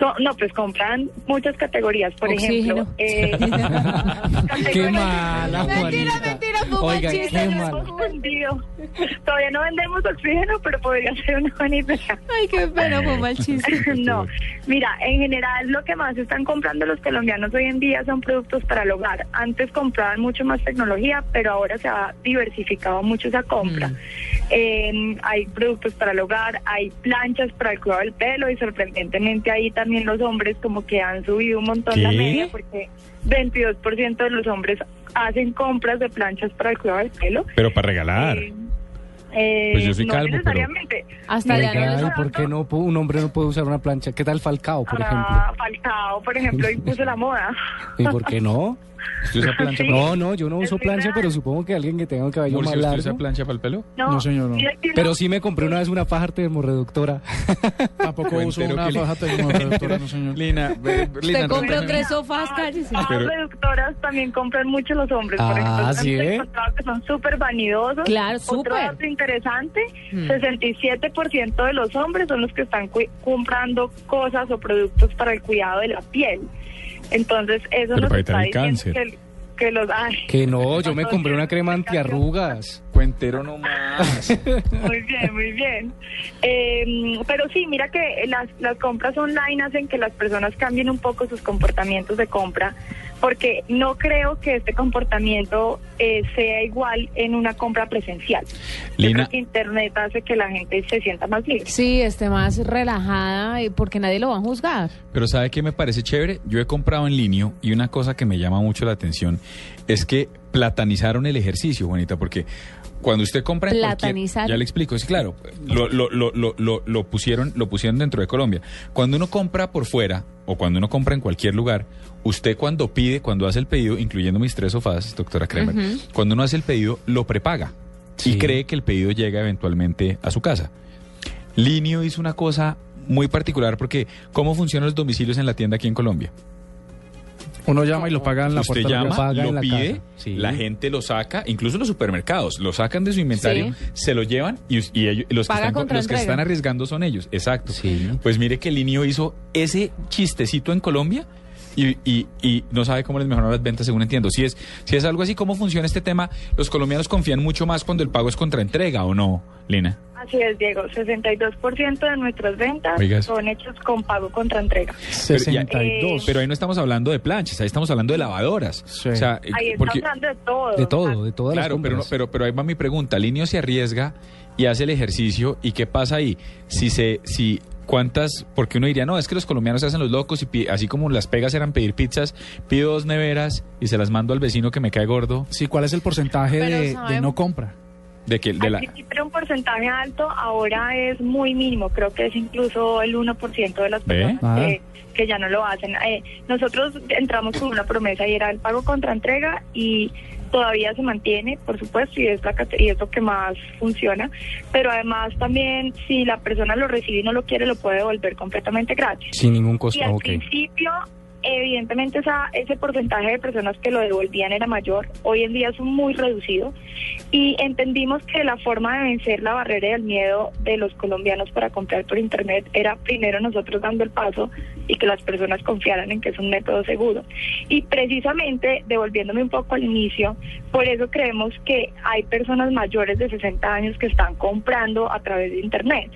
No, pues compran muchas categorías, por Oxígeno. ejemplo. eh, Qué mala, mentira, un Oiga, chiste, qué mal. hemos vendido. Todavía no vendemos oxígeno, pero podría ser una buena idea. Ay, qué pena, un mal chiste. no, mira, en general lo que más están comprando los colombianos hoy en día son productos para el hogar. Antes compraban mucho más tecnología, pero ahora se ha diversificado mucho esa compra. Eh, hay productos para el hogar, hay planchas para el cuidado del pelo y sorprendentemente ahí también los hombres como que han subido un montón la media porque 22% de los hombres hacen compras de planchas para el cuidado del pelo. Pero para regalar. Eh, Pues yo soy no calvo, pero- necesariamente. Hasta ya no ¿y por qué no un hombre no puede usar una plancha? ¿Qué tal Falcao, por ejemplo? Ah, Falcao, por ejemplo, impuso la moda. ¿Y por qué no? ¿Usted usa plancha Sí. No, no, yo no uso plancha, pero supongo que alguien que tenga un cabello más ¿usted largo. usa plancha para el pelo? No, No, señor, no. no. Pero sí me compré una vez una faja termorreductora. Tampoco uso una faja tecnología, no señor. Lina, ve- Usted Lina, compró no- tres sofás, cállese. Las Pero- reductoras también compran mucho los hombres, por Ah, ejemplo. ¿sí Hemos ve? encontrado que son súper vanidosos. Claro, súper. Interesante, Hmm. 67% de los hombres son los que están cu- comprando cosas o productos para el cuidado de la piel. Entonces, eso Pero nos para está evitar el diciendo cáncer. que, que los... Ay, Que no, yo me compré una crema antiarrugas. Cuentero nomás. Muy bien, muy bien. Eh, pero sí, mira que las, las compras online hacen que las personas cambien un poco sus comportamientos de compra, porque no creo que este comportamiento eh, sea igual en una compra presencial. Yo Lina, creo que Internet hace que la gente se sienta más libre. Sí, esté más relajada y porque nadie lo va a juzgar. pero ¿sabe qué me parece chévere? Yo he comprado en línea y una cosa que me llama mucho la atención es que platanizaron el ejercicio, Juanita, porque cuando usted compra en. Ya le explico, es claro, lo, lo, lo, lo, lo, lo pusieron, lo pusieron dentro de Colombia. Cuando uno compra por fuera o cuando uno compra en cualquier lugar, usted cuando pide, cuando hace el pedido, incluyendo mis tres sofás, doctora Kremer, cuando uno hace el pedido, lo prepaga y cree que el pedido llega eventualmente a su casa. Linio hizo una cosa muy particular porque ¿cómo funcionan los domicilios en la tienda aquí en Colombia? Uno llama y lo paga en la Usted la llama, casa. lo pide, la gente lo saca, incluso los supermercados lo sacan de su inventario, Sí. se lo llevan y, y ellos- los, que Paga están, contra los que entrega. están arriesgando son ellos. Exacto. Pues mire que Linio hizo ese chistecito en Colombia. Y, y- y no sabe cómo les mejoraron las ventas, según entiendo. Si es, si es algo así, ¿cómo funciona este tema? Los colombianos confían mucho más cuando el pago es contra entrega, ¿o no, Lina? Así es, Diego. 62% de nuestras ventas Oiga eso. son hechos con pago contra entrega. Pero, ya- 62. pero ahí no estamos hablando de planchas, ahí estamos hablando de lavadoras. O sea, Ahí estamos porque- hablando de todo. de todas claro, pero, no- pero, pero ahí va mi pregunta. Linio se arriesga y hace el ejercicio. ¿Y qué pasa ahí? Si se, si cuántas, porque uno diría, no, es que los colombianos se hacen los locos y así como las pegas eran pedir pizzas, pido dos neveras y se las mando al vecino que me cae gordo. Sí, ¿cuál es el porcentaje de, de no compra? De que, de la, era un porcentaje alto, ahora es muy mínimo, creo que es incluso el 1% de las ¿Ve? personas Ah. que, que ya no lo hacen. Eh, nosotros entramos con una promesa y era el pago contra entrega y todavía se mantiene, por supuesto, y es, la, y es lo que más funciona, pero además también si la persona lo recibe y no lo quiere, lo puede devolver completamente gratis. Sin ningún costo. Y al ok. principio, evidentemente, ese porcentaje de personas que lo devolvían era mayor. Hoy en día es muy reducido. Y entendimos que la forma de vencer la barrera del miedo de los colombianos para comprar por Internet era primero nosotros dando el paso y que las personas confiaran en que es un método seguro. Y precisamente, devolviéndome un poco al inicio, por eso creemos que hay personas mayores de 60 años que están comprando a través de Internet.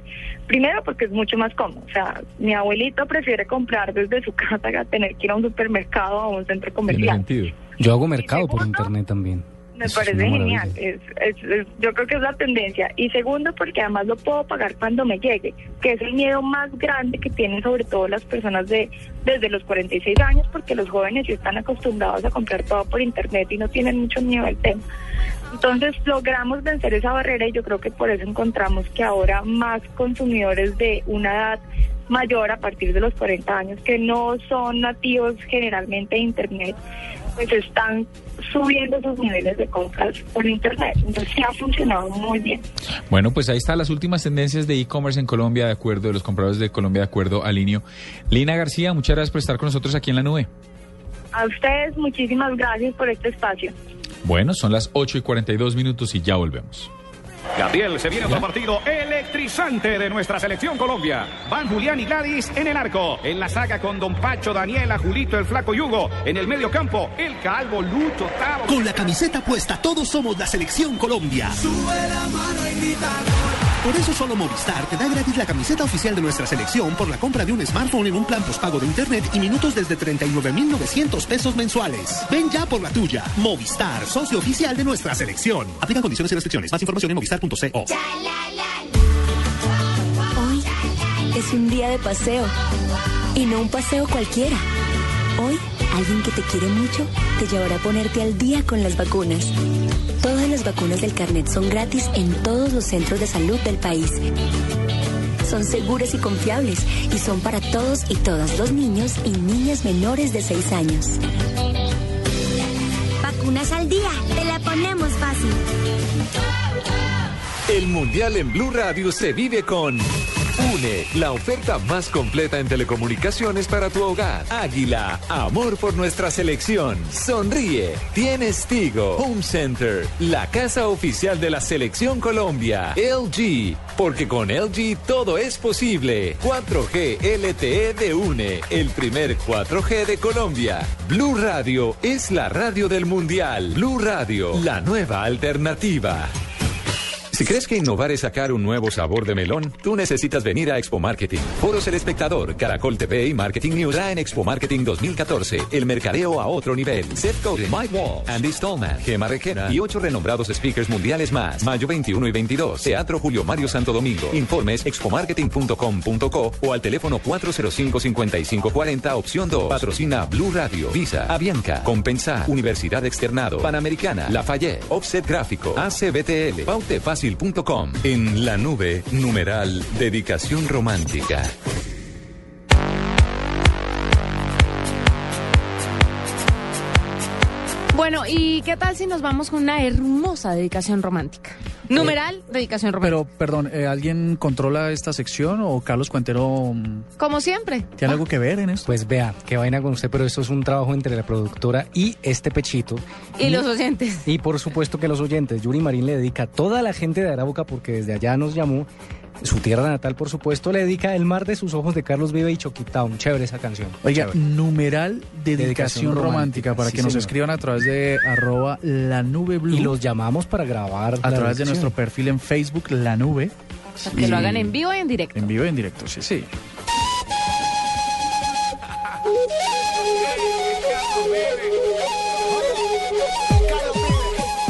Primero porque es mucho más cómodo. O sea, mi abuelito prefiere comprar desde su casa a tener que ir a un supermercado o a un centro Tiene comercial. sentido. Yo hago mercado por internet también. Me Eso parece genial. Es, es- es- yo creo que es la tendencia. Y segundo, porque además lo puedo pagar cuando me llegue, que es el miedo más grande que tienen sobre todo las personas de desde los 46 años, porque los jóvenes sí están acostumbrados a comprar todo por internet y no tienen mucho miedo al tema. Entonces logramos vencer esa barrera y yo creo que por eso encontramos que ahora más consumidores de una edad mayor a partir de los 40 años que no son nativos generalmente de internet pues están subiendo sus niveles de compras por internet. Entonces sí ha funcionado muy bien. Bueno, pues ahí están las últimas tendencias de e-commerce en Colombia, de acuerdo, de los compradores de Colombia, de acuerdo a Linio. Lina García, muchas gracias por estar con nosotros aquí en la nube. A ustedes muchísimas gracias por este espacio. Bueno, son las 8 y 42 minutos y ya volvemos. Gabriel, se viene otro partido electrizante de nuestra selección Colombia. Van Julián y Gladys en el arco. En la saga con Don Pacho, Daniela, Julito, el Flaco Yugo. En el medio campo, el Calvo, Lucho, Tavo. Con la camiseta puesta, todos somos la selección Colombia. Por eso solo Movistar te da gratis la camiseta oficial de nuestra selección por la compra de un smartphone en un plan postpago de internet y minutos desde 39,900 pesos mensuales. Ven ya por la tuya. Movistar, socio oficial de nuestra selección. Aplican condiciones y restricciones. Más información en movistar.co. Hoy es un día de paseo. Y no un paseo cualquiera. Hoy, alguien que te quiere mucho te llevará a ponerte al día con las vacunas. Todas las vacunas del carnet son gratis en todos los centros de salud del país. Son seguras y confiables y son para todos y todas los niños y niñas menores de 6 años. Vacunas al día, te la ponemos fácil. El Mundial en Blue Radio se vive con UNE, la oferta más completa en telecomunicaciones para tu hogar. Águila, amor por nuestra selección. Sonríe, tienes Tigo. Home Center, la casa oficial de la selección Colombia. LG, porque con LG todo es posible. 4G LTE de UNE, el primer 4G de Colombia. Blue Radio es la radio del Mundial. Blue Radio, la nueva alternativa. Si crees que innovar es sacar un nuevo sabor de melón, tú necesitas venir a Expo Marketing. Foros El Espectador, Caracol TV y Marketing News traen Expo Marketing 2014, el mercadeo a otro nivel. Seth Godin, Mike Wall, Andy Stallman, Gemma Requena y ocho renombrados speakers mundiales más. Mayo 21 y 22, Teatro Julio Mario Santo Domingo. Informes expomarketing.com.co o al teléfono 405-5540, opción 2. Patrocina Blue Radio, Visa, Avianca, Compensar, Universidad Externado, Panamericana, Lafayette, Offset Gráfico, ACBTL, En la nube, numeral, dedicación romántica. Bueno, ¿y qué tal si nos vamos con una hermosa dedicación romántica? Numeral, dedicación romántica. Pero, perdón, eh, ¿alguien controla esta sección o Carlos Cuentero mm, Como siempre. tiene algo que ver en esto? Pues vea, qué vaina con usted, pero esto es un trabajo entre la productora y este pechito. Y los oyentes. Y por supuesto que los oyentes. Yuri Marín le dedica a toda la gente de Arauca, porque desde allá nos llamó. Su tierra natal, por supuesto, le dedica El mar de sus ojos de Carlos Vive y Choquitown. Chévere esa canción. Oiga, Chévere. numeral dedicación, Dedicación romántica, romántica, para sí, que nos señor. escriban a través de arroba la nube blue. Y los llamamos para grabar. a través de nuestro perfil en Facebook, la nube. Para que lo hagan en vivo y en directo. En vivo y en directo, sí, sí.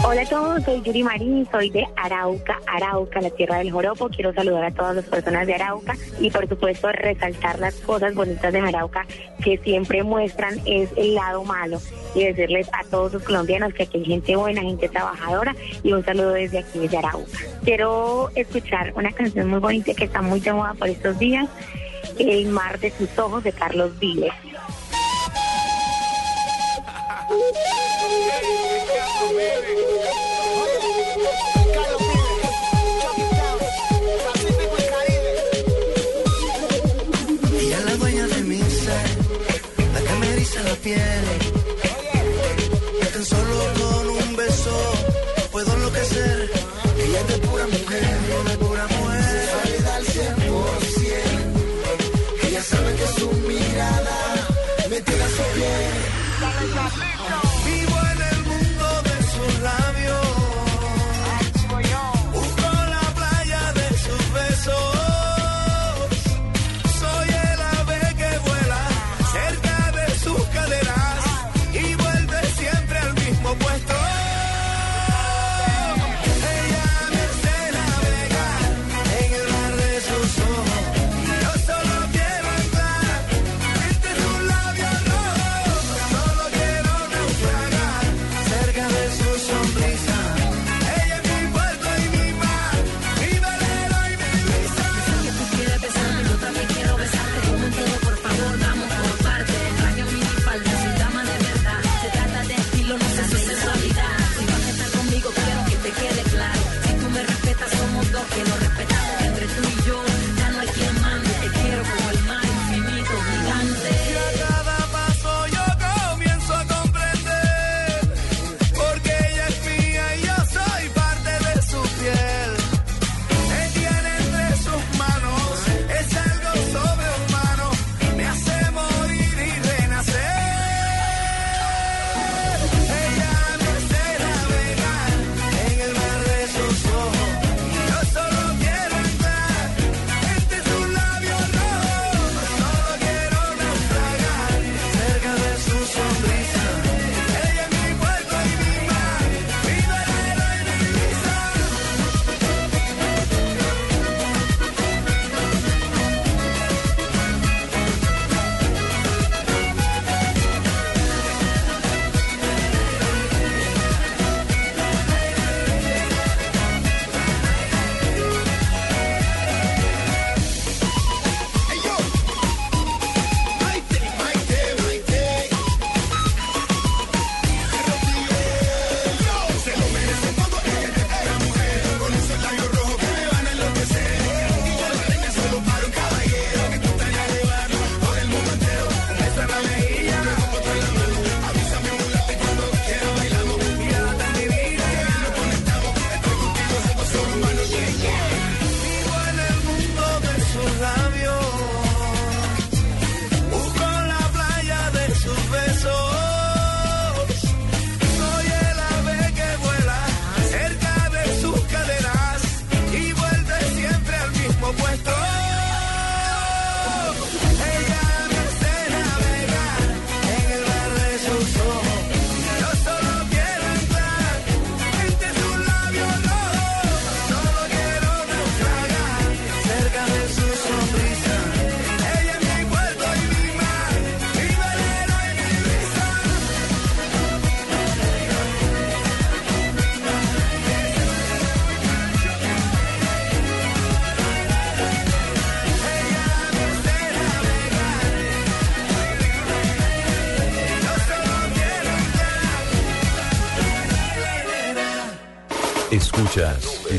Hola a todos, soy Yuri Marín, soy de Arauca, Arauca, la tierra del joropo. Quiero saludar a todas las personas de Arauca y por supuesto resaltar las cosas bonitas de Arauca que siempre muestran es el lado malo y decirles a todos los colombianos que aquí hay gente buena, gente trabajadora y un saludo desde aquí, desde Arauca. Quiero escuchar una canción muy bonita que está muy de moda por estos días, El mar de sus ojos de Carlos Vives. Ella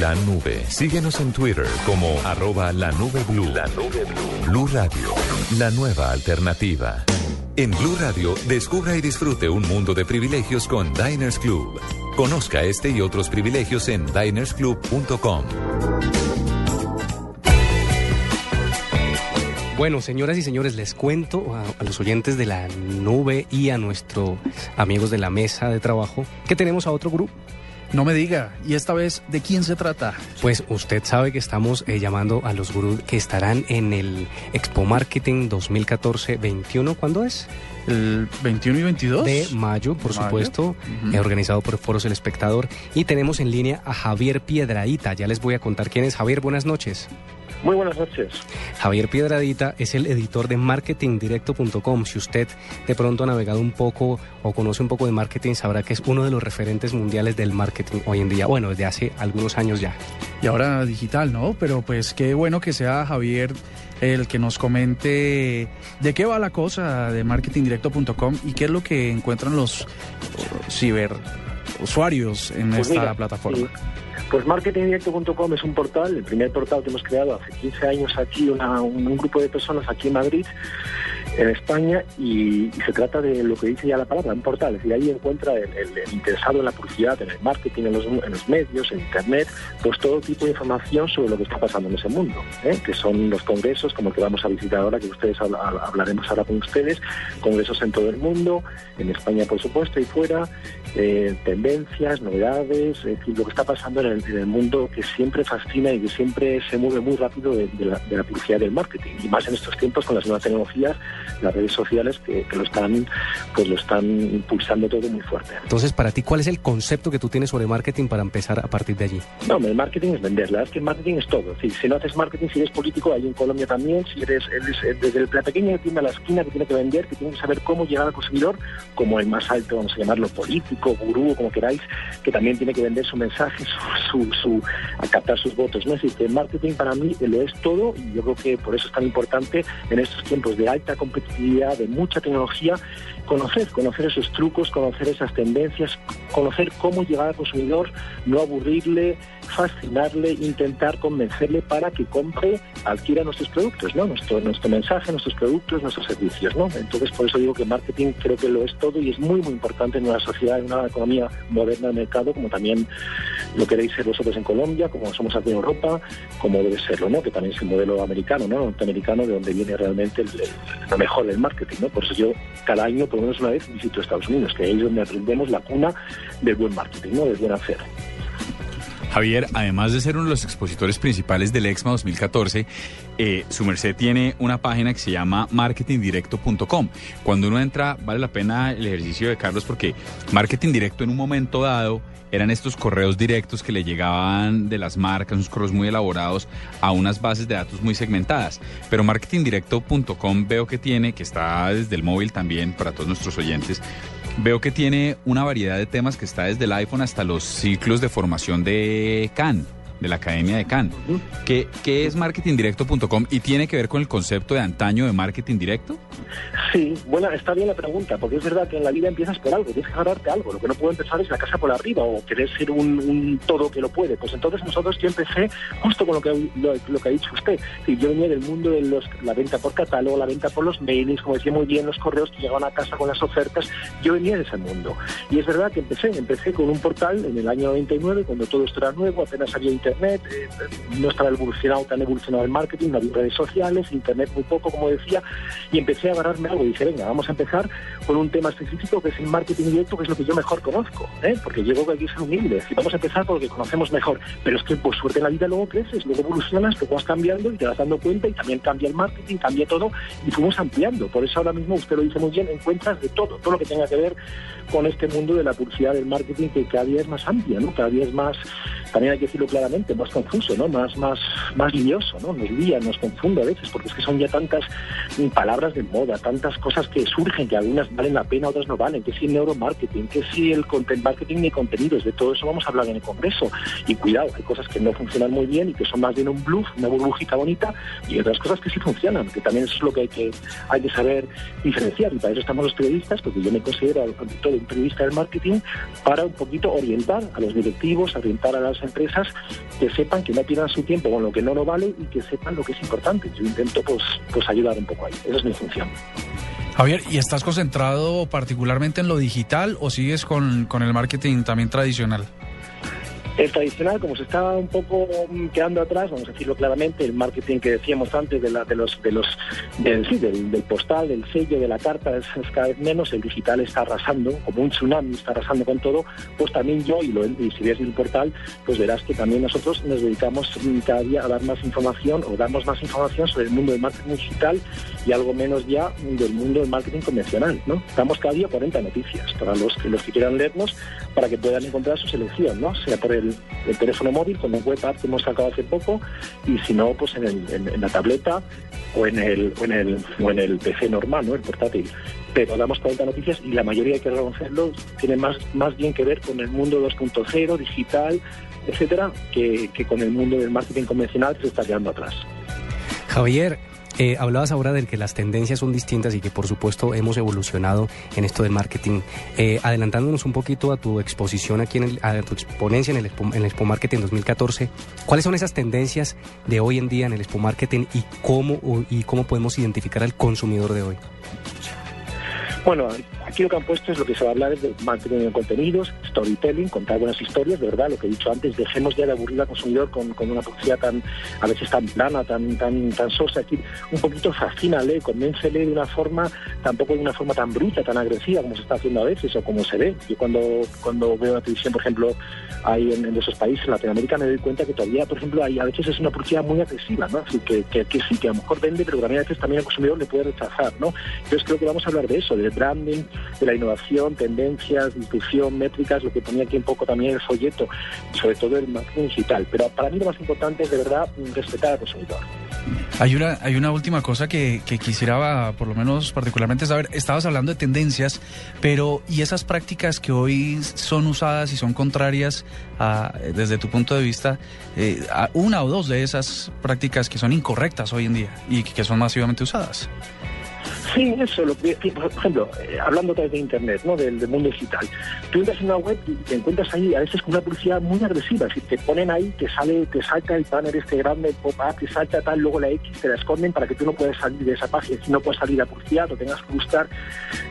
la nube. Síguenos en Twitter como arroba la nube blue. La nube blue. Radio, la nueva alternativa. En Blue Radio, descubra y disfrute un mundo de privilegios con Diners Club. Conozca este y otros privilegios en dinersclub.com. Bueno, señoras y señores, les cuento a los oyentes de la nube y a nuestros amigos de la mesa de trabajo que tenemos a otro grupo. No me diga, ¿y esta vez de quién se trata? Pues usted sabe que estamos eh, llamando a los gurús que estarán en el Expo Marketing 2014-21. ¿Cuándo es? El 21 y 22 de mayo, por Mayo. supuesto, eh, organizado por Foros El Espectador. Y tenemos en línea a Javier Piedradita. Ya les voy a contar quién es. Javier, buenas noches. Muy buenas noches. Javier Piedradita es el editor de marketingdirecto.com. Si usted de pronto ha navegado un poco o conoce un poco de marketing, sabrá que es uno de los referentes mundiales del marketing hoy en día. Bueno, desde hace algunos años ya. Y ahora digital, ¿no? Pero pues qué bueno que sea Javier el que nos comente de qué va la cosa de marketingdirecto.com y qué es lo que encuentran los ciber usuarios en Pues esta mira, plataforma. sí. Pues marketingdirecto.com es un portal, el primer portal que hemos creado hace 15 años aquí, una- un, grupo de personas aquí en Madrid, en España, y, se trata de lo que dice ya la palabra, un portal. Es decir, ahí encuentra el, interesado en la publicidad, en el marketing, en los, medios, en Internet, pues todo tipo de información sobre lo que está pasando en ese mundo, ¿eh? que son los congresos, como el que vamos a visitar ahora, que ustedes habla- habla- hablaremos ahora con ustedes, congresos en todo el mundo, en España por supuesto y fuera, eh, tendencias, novedades, es decir, lo que está pasando en el, en el mundo que siempre fascina y que siempre se mueve muy rápido de, de la, de la publicidad del marketing. Y más en estos tiempos con las nuevas tecnologías, las redes sociales que, que lo están pues lo están impulsando todo muy fuerte. Entonces, para ti, ¿cuál es el concepto que tú tienes sobre marketing para empezar a partir de allí? No, el marketing es vender. La verdad es que el marketing es todo. Es decir, si no haces marketing, si eres político, ahí en Colombia también, si eres, eres, eh, desde la pequeña tienda a la esquina que tiene que vender, que tiene que saber cómo llegar al consumidor, como el más alto, vamos a llamarlo político, gurú, como queráis, que también tiene que vender su mensaje, su, su, a captar sus votos. ¿no? Marketing para mí lo es todo y yo creo que por eso es tan importante en estos tiempos de alta competitividad, de mucha tecnología, conocer, conocer esos trucos, conocer esas tendencias, conocer cómo llegar al consumidor, no aburrirle, fascinarle, intentar convencerle para que compre, adquiera nuestros productos, ¿no? Nuestro, nuestro mensaje, nuestros productos, nuestros servicios, ¿no? Entonces, por eso digo que marketing creo que lo es todo y es muy, muy importante en una sociedad, en una economía moderna de mercado, como también lo queréis ser vosotros en Colombia, como somos aquí en Europa, como debe serlo, ¿no? Que también es el modelo americano, ¿no? Norteamericano, de donde viene realmente lo mejor del marketing, ¿no? Por eso yo cada año, por lo menos una vez, visito Estados Unidos, que es donde aprendemos la cuna del buen marketing, ¿no? Del buen hacer. Javier, además de ser uno de los expositores principales del EXMA 2014, eh, su merced tiene una página que se llama marketingdirecto.com. Cuando uno entra, vale la pena el ejercicio de Carlos porque marketing directo en un momento dado eran estos correos directos que le llegaban de las marcas, unos correos muy elaborados a unas bases de datos muy segmentadas. Pero marketingdirecto.com veo que tiene, que está desde el móvil también para todos nuestros oyentes, Veo que tiene una variedad de temas que está desde el iPhone hasta los ciclos de formación de Cannes, de la Academia de Cannes. ¿Qué, qué es marketingdirecto.com y tiene que ver con el concepto de antaño de marketing directo? Sí, bueno, está bien la pregunta, porque es verdad que en la vida empiezas por algo, tienes que ganarte algo. Lo que no puedo empezar es la casa por arriba o querer ser un, un todo que lo puede. Pues entonces nosotros yo empecé justo con lo que, lo, lo que ha dicho usted. Sí, yo venía del mundo de los, la venta por catálogo, la venta por los mailings, como decía muy bien, los correos que llegaban a casa con las ofertas. Yo venía de ese mundo. Y es verdad que empecé, empecé con un portal en el año 99, cuando todo esto era nuevo, apenas había internet, eh, no estaba evolucionado, tan evolucionado el marketing, no había redes sociales, internet muy poco, como decía, y empecé a agarrarme algo y dije, venga, vamos a empezar con un tema específico que es el marketing directo, que es lo que yo mejor conozco, ¿eh? porque yo creo que hay que ser humilde, y vamos a empezar por lo que conocemos mejor, pero es que por suerte en la vida luego creces, luego evolucionas, luego vas cambiando y te vas dando cuenta y también cambia el marketing, cambia todo y fuimos ampliando, por eso ahora mismo usted lo dice muy bien, encuentras de todo, todo lo que tenga que ver con este mundo de la publicidad del marketing que cada día es más amplia, ¿no? cada día es más, también hay que decirlo claramente, más confuso, ¿no? Más, más, más lioso, ¿no? Nos lía, nos confunde a veces, porque es que son ya tantas palabras de moda, tantas cosas que surgen, que algunas valen la pena, otras no valen, que si el neuromarketing, que si el content marketing y contenidos, de todo eso vamos a hablar en el Congreso. Y cuidado, hay cosas que no funcionan muy bien y que son más bien un bluff, una burbujita bonita, y otras cosas que sí funcionan, que también eso es lo que hay que, hay que saber diferenciar. Y para eso estamos los periodistas, porque yo me considero todo un periodista del marketing, para un poquito orientar a los directivos, orientar a las empresas que sepan que no pierdan su tiempo con lo que no lo vale y que sepan lo que es importante. Yo intento pues, pues ayudar un poco ahí. Esa es mi función. Javier, ¿y estás concentrado particularmente en lo digital o sigues con, con el marketing también tradicional? El tradicional, como se está un poco mm, quedando atrás, vamos a decirlo claramente, el marketing que decíamos antes de, la, de los, de los del, sí, del, postal, del sello, de la carta, es, cada vez menos, el digital está arrasando, como un tsunami está arrasando con todo, pues también yo, y, si ves el portal, pues verás que también nosotros nos dedicamos mm, cada día a dar más información o damos más información sobre el mundo del marketing digital y algo menos ya del mundo del marketing convencional, ¿no? Damos cada día 40 noticias para los que quieran leernos, para que puedan encontrar su selección, ¿no? Sea por el, el teléfono móvil, con el web app que hemos sacado hace poco, y si no, pues en, el, en, la tableta o en el o en el o en el PC normal, ¿no? El portátil. Pero damos 40 noticias y la mayoría hay que reconocerlo tiene más más bien que ver con el mundo 2.0, digital, etcétera, que, que con el mundo del marketing convencional que se está quedando atrás. Javier, eh, hablabas ahora de que las tendencias son distintas y que por supuesto hemos evolucionado en esto del marketing. Eh, adelantándonos un poquito a tu exposición aquí, en el, a tu exponencia en el, Expo, en el Expo Marketing 2014, ¿cuáles son esas tendencias de hoy en día en el Expo Marketing y cómo, y cómo podemos identificar al consumidor de hoy? Bueno, aquí lo que han puesto es lo que se va a hablar es de marketing de contenidos, storytelling, contar buenas historias, de verdad, lo que he dicho antes, dejemos de aburrir al consumidor con, con una publicidad tan, a veces tan plana, tan, tan, tan sosa, aquí un poquito fascínale, convéncele de una forma, tampoco de una forma tan bruta, tan agresiva como se está haciendo a veces o como se ve. Yo cuando, cuando veo la televisión, por ejemplo, ahí en, en esos países, en Latinoamérica, me doy cuenta que todavía, por ejemplo, hay, a veces es una publicidad muy agresiva, ¿no? Así que, que, que sí, que a lo mejor vende, pero también a veces también al consumidor le puede rechazar, ¿no? Entonces creo que vamos a hablar de eso, de branding, de la innovación, tendencias, difusión, métricas, lo que ponía aquí un poco también el folleto, sobre todo el marketing digital. Pero para mí lo más importante es de verdad respetar al consumidor. Hay una, hay una última cosa que, que, quisiera, por lo menos particularmente, saber. Estabas hablando de tendencias, pero ¿y esas prácticas que hoy son usadas y son contrarias a, desde tu punto de vista, eh, a una o dos de esas prácticas que son incorrectas hoy en día y que son masivamente usadas? Sí, eso, lo que, por ejemplo, eh, hablando otra vez de Internet, ¿no? Del, mundo digital. Tú entras en una web y te encuentras ahí a veces con una publicidad muy agresiva, es decir, te ponen ahí, te sale, te salta el banner este grande, pop-up, te salta tal, luego la X, te la esconden para que tú no puedas salir de esa página, si no puedes salir a publicidad o tengas que buscar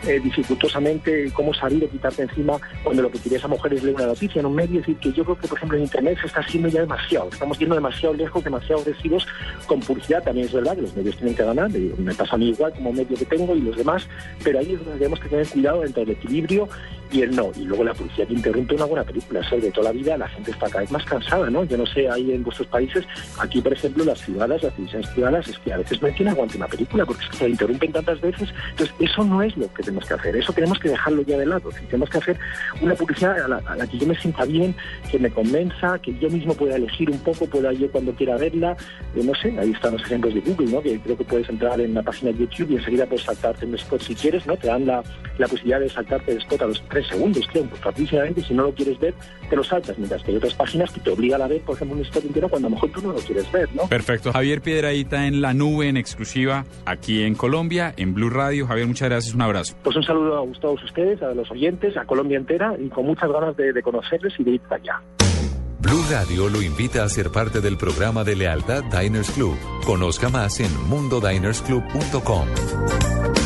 eh, dificultosamente cómo salir o quitarte encima cuando lo que quieres a mujer es leer una noticia en un medio, es decir, que yo creo que, por ejemplo, en Internet se está haciendo ya demasiado, estamos yendo demasiado lejos, demasiado agresivos con publicidad, también es verdad que los medios tienen que ganar, me pasa a mí igual como medio que tengo y los demás, pero ahí es donde tenemos que tener cuidado entre el equilibrio y el no. Y luego la publicidad que interrumpe una buena película. Eso de toda la vida la gente está cada vez más cansada, ¿no? Yo no sé, ahí en vuestros países, aquí por ejemplo las ciudades, las televisiones privadas, es que a veces no hay quien aguante una película porque se interrumpen tantas veces. Entonces, eso no es lo que tenemos que hacer. Eso tenemos que dejarlo ya de lado. Tenemos que hacer una publicidad a la, a la que yo me sienta bien, que me convenza, que yo mismo pueda elegir un poco, pueda yo cuando quiera verla. Eh, no sé, ahí están los ejemplos de Google, ¿no? Que creo que puedes entrar en la página de YouTube y enseguida puedes saltarte un spot si quieres, ¿no? Te dan la, la posibilidad de saltarte el spot a los tres segundos, creo, pues rapidísimamente, si no lo quieres ver, te lo saltas, mientras que hay otras páginas que te obligan a ver, por ejemplo, un spot entero cuando a lo mejor tú no lo quieres ver, ¿no? Perfecto. Javier Piedradita en la nube, en exclusiva, aquí en Colombia, en Blue Radio. Javier, muchas gracias, un abrazo. Pues un saludo a todos ustedes, a los oyentes, a Colombia entera, y con muchas ganas de, de conocerles y de ir para allá. Blue Radio lo invita a ser parte del programa de lealtad Diners Club. Conozca más en mundodinersclub.com.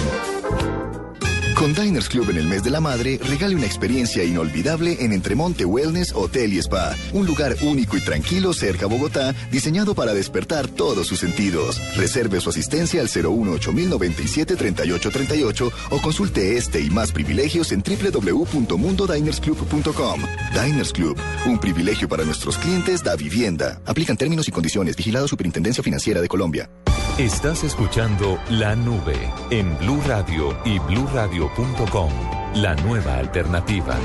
Con Diners Club en el mes de la madre, regale una experiencia inolvidable en Entremonte Wellness Hotel y Spa. Un lugar único y tranquilo cerca a Bogotá, diseñado para despertar todos sus sentidos. Reserve su asistencia al 018-097-3838 o consulte este y más privilegios en www.mundodinersclub.com. Diners Club, un privilegio para nuestros clientes da vivienda. Aplican términos y condiciones. Vigilado Superintendencia Financiera de Colombia. Estás escuchando La Nube en Blue Radio y bluradio.com, la nueva alternativa.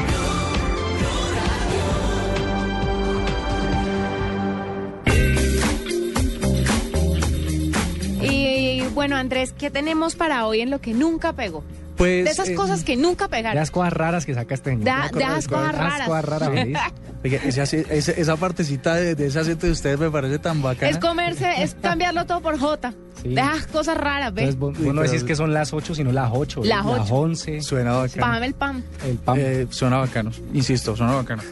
Y bueno, Andrés, ¿qué tenemos para hoy en lo que nunca pegó? Pues, de esas eh, cosas que nunca pegaron. Las cosas raras que saca señor. Da- de esas cosas raras. Las cosas raras, ace- ese- esa partecita de, de ese acento de ustedes me parece tan bacana. Es comerse, es cambiarlo todo por J. Sí. De esas cosas raras, ¿ves? Entonces, vos, vos no decís que son las 8, sino las 8. Las Las ocho. 11. Suena bacano. Págame el pan. El pan. Eh, suena bacano, insisto, suena bacano.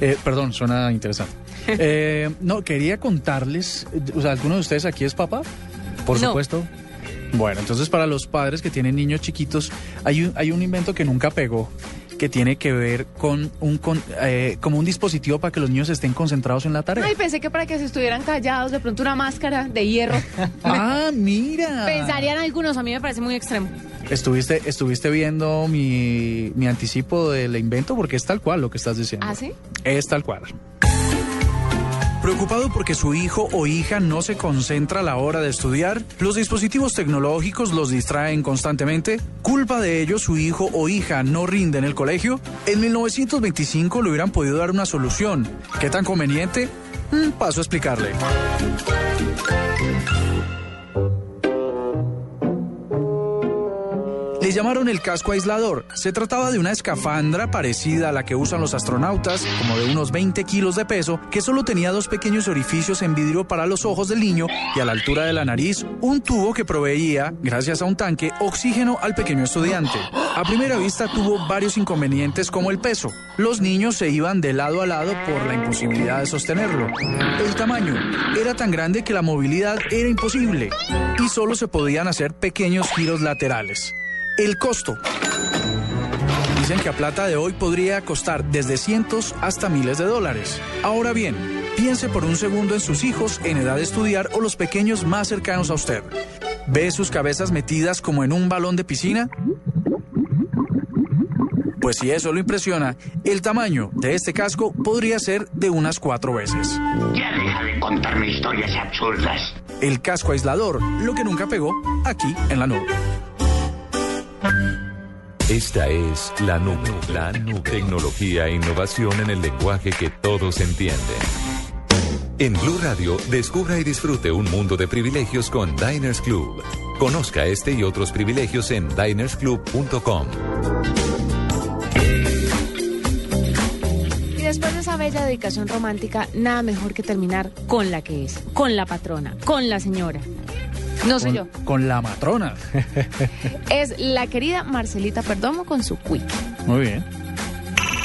Eh, perdón, suena interesante. Eh, no, quería contarles, o sea, ¿alguno de ustedes aquí es papá? Por No. supuesto. Bueno, entonces para los padres que tienen niños chiquitos, hay un, hay un invento que nunca pegó, que tiene que ver con un con, eh, como un dispositivo para que los niños estén concentrados en la tarea. Ay, pensé que para que se estuvieran callados, de pronto una máscara de hierro. Ah, mira. Pensarían algunos, a mí me parece muy extremo. Estuviste, estuviste viendo mi, mi anticipo del invento porque es tal cual lo que estás diciendo. ¿Ah, sí? Es tal cual. Preocupado porque su hijo o hija no se concentra a la hora de estudiar, los dispositivos tecnológicos los distraen constantemente. ¿Culpa de ello su hijo o hija no rinde en el colegio? En 1925 le hubieran podido dar una solución. ¿Qué tan conveniente? Mm, paso a explicarle. Llamaron el casco aislador. Se trataba de una escafandra parecida a la que usan los astronautas, como de unos 20 kilos de peso, que solo tenía dos pequeños orificios en vidrio para los ojos del niño y a la altura de la nariz un tubo que proveía, gracias a un tanque, oxígeno al pequeño estudiante. A primera vista tuvo varios inconvenientes como el peso. Los niños se iban de lado a lado por la imposibilidad de sostenerlo. El tamaño era tan grande que la movilidad era imposible y solo se podían hacer pequeños giros laterales. El costo. Dicen que a plata de hoy podría costar desde cientos hasta miles de dólares. Ahora bien, piense por un segundo en sus hijos en edad de estudiar o los pequeños más cercanos a usted. ¿Ve sus cabezas metidas como en un balón de piscina? Pues si eso lo impresiona, el tamaño de este casco podría ser de unas cuatro veces. Ya deja de contarme historias absurdas. El casco aislador, lo que nunca pegó, aquí en la nube. Esta es la nube, la nube. Tecnología e innovación en el lenguaje que todos entienden. En Blue Radio, descubra y disfrute un mundo de privilegios con Diners Club. Conozca este y otros privilegios en dinersclub.com. Y después de esa bella dedicación romántica, nada mejor que terminar con la que es, con la patrona, con la señora. No soy yo. Con la matrona. Es la querida Marcelita Perdomo con su quick. Muy bien.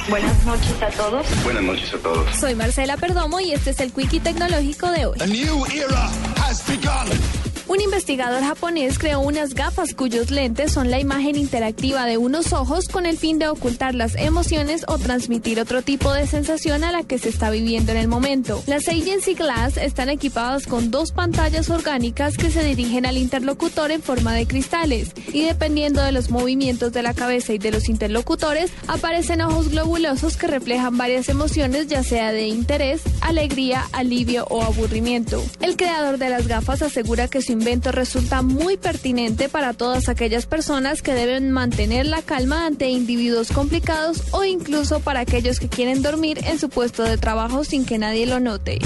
Buenas noches a todos. Buenas noches a todos. Soy Marcela Perdomo y este es el Quickie Tecnológico de hoy. A new era has begun. Un investigador japonés creó unas gafas cuyos lentes son la imagen interactiva de unos ojos con el fin de ocultar las emociones o transmitir otro tipo de sensación a la que se está viviendo en el momento. Las Agency Glass están equipadas con dos pantallas orgánicas que se dirigen al interlocutor en forma de cristales y dependiendo de los movimientos de la cabeza y de los interlocutores aparecen ojos globulosos que reflejan varias emociones ya sea de interés, alegría, alivio o aburrimiento. El creador de las gafas asegura que su invento resulta muy pertinente para todas aquellas personas que deben mantener la calma ante individuos complicados o incluso para aquellos que quieren dormir en su puesto de trabajo sin que nadie lo note.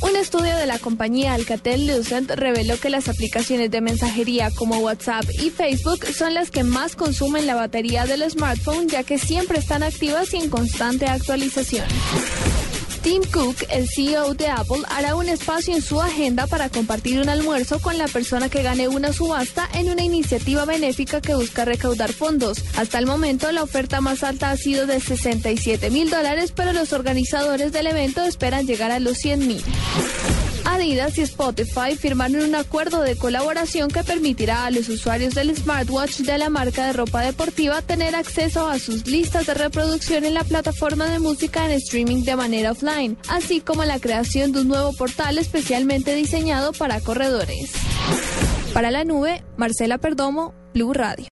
Un estudio de la compañía Alcatel-Lucent reveló que las aplicaciones de mensajería como WhatsApp y Facebook son las que más consumen la batería del smartphone ya que siempre están activas y en constante actualización. Tim Cook, el CEO de Apple, hará un espacio en su agenda para compartir un almuerzo con la persona que gane una subasta en una iniciativa benéfica que busca recaudar fondos. Hasta el momento, la oferta más alta ha sido de 67 mil dólares, pero los organizadores del evento esperan llegar a los 100 mil. Adidas y Spotify firmaron un acuerdo de colaboración que permitirá a los usuarios del smartwatch de la marca de ropa deportiva tener acceso a sus listas de reproducción en la plataforma de música en streaming de manera offline, así como la creación de un nuevo portal especialmente diseñado para corredores. Para la nube, Marcela Perdomo, Blue Radio.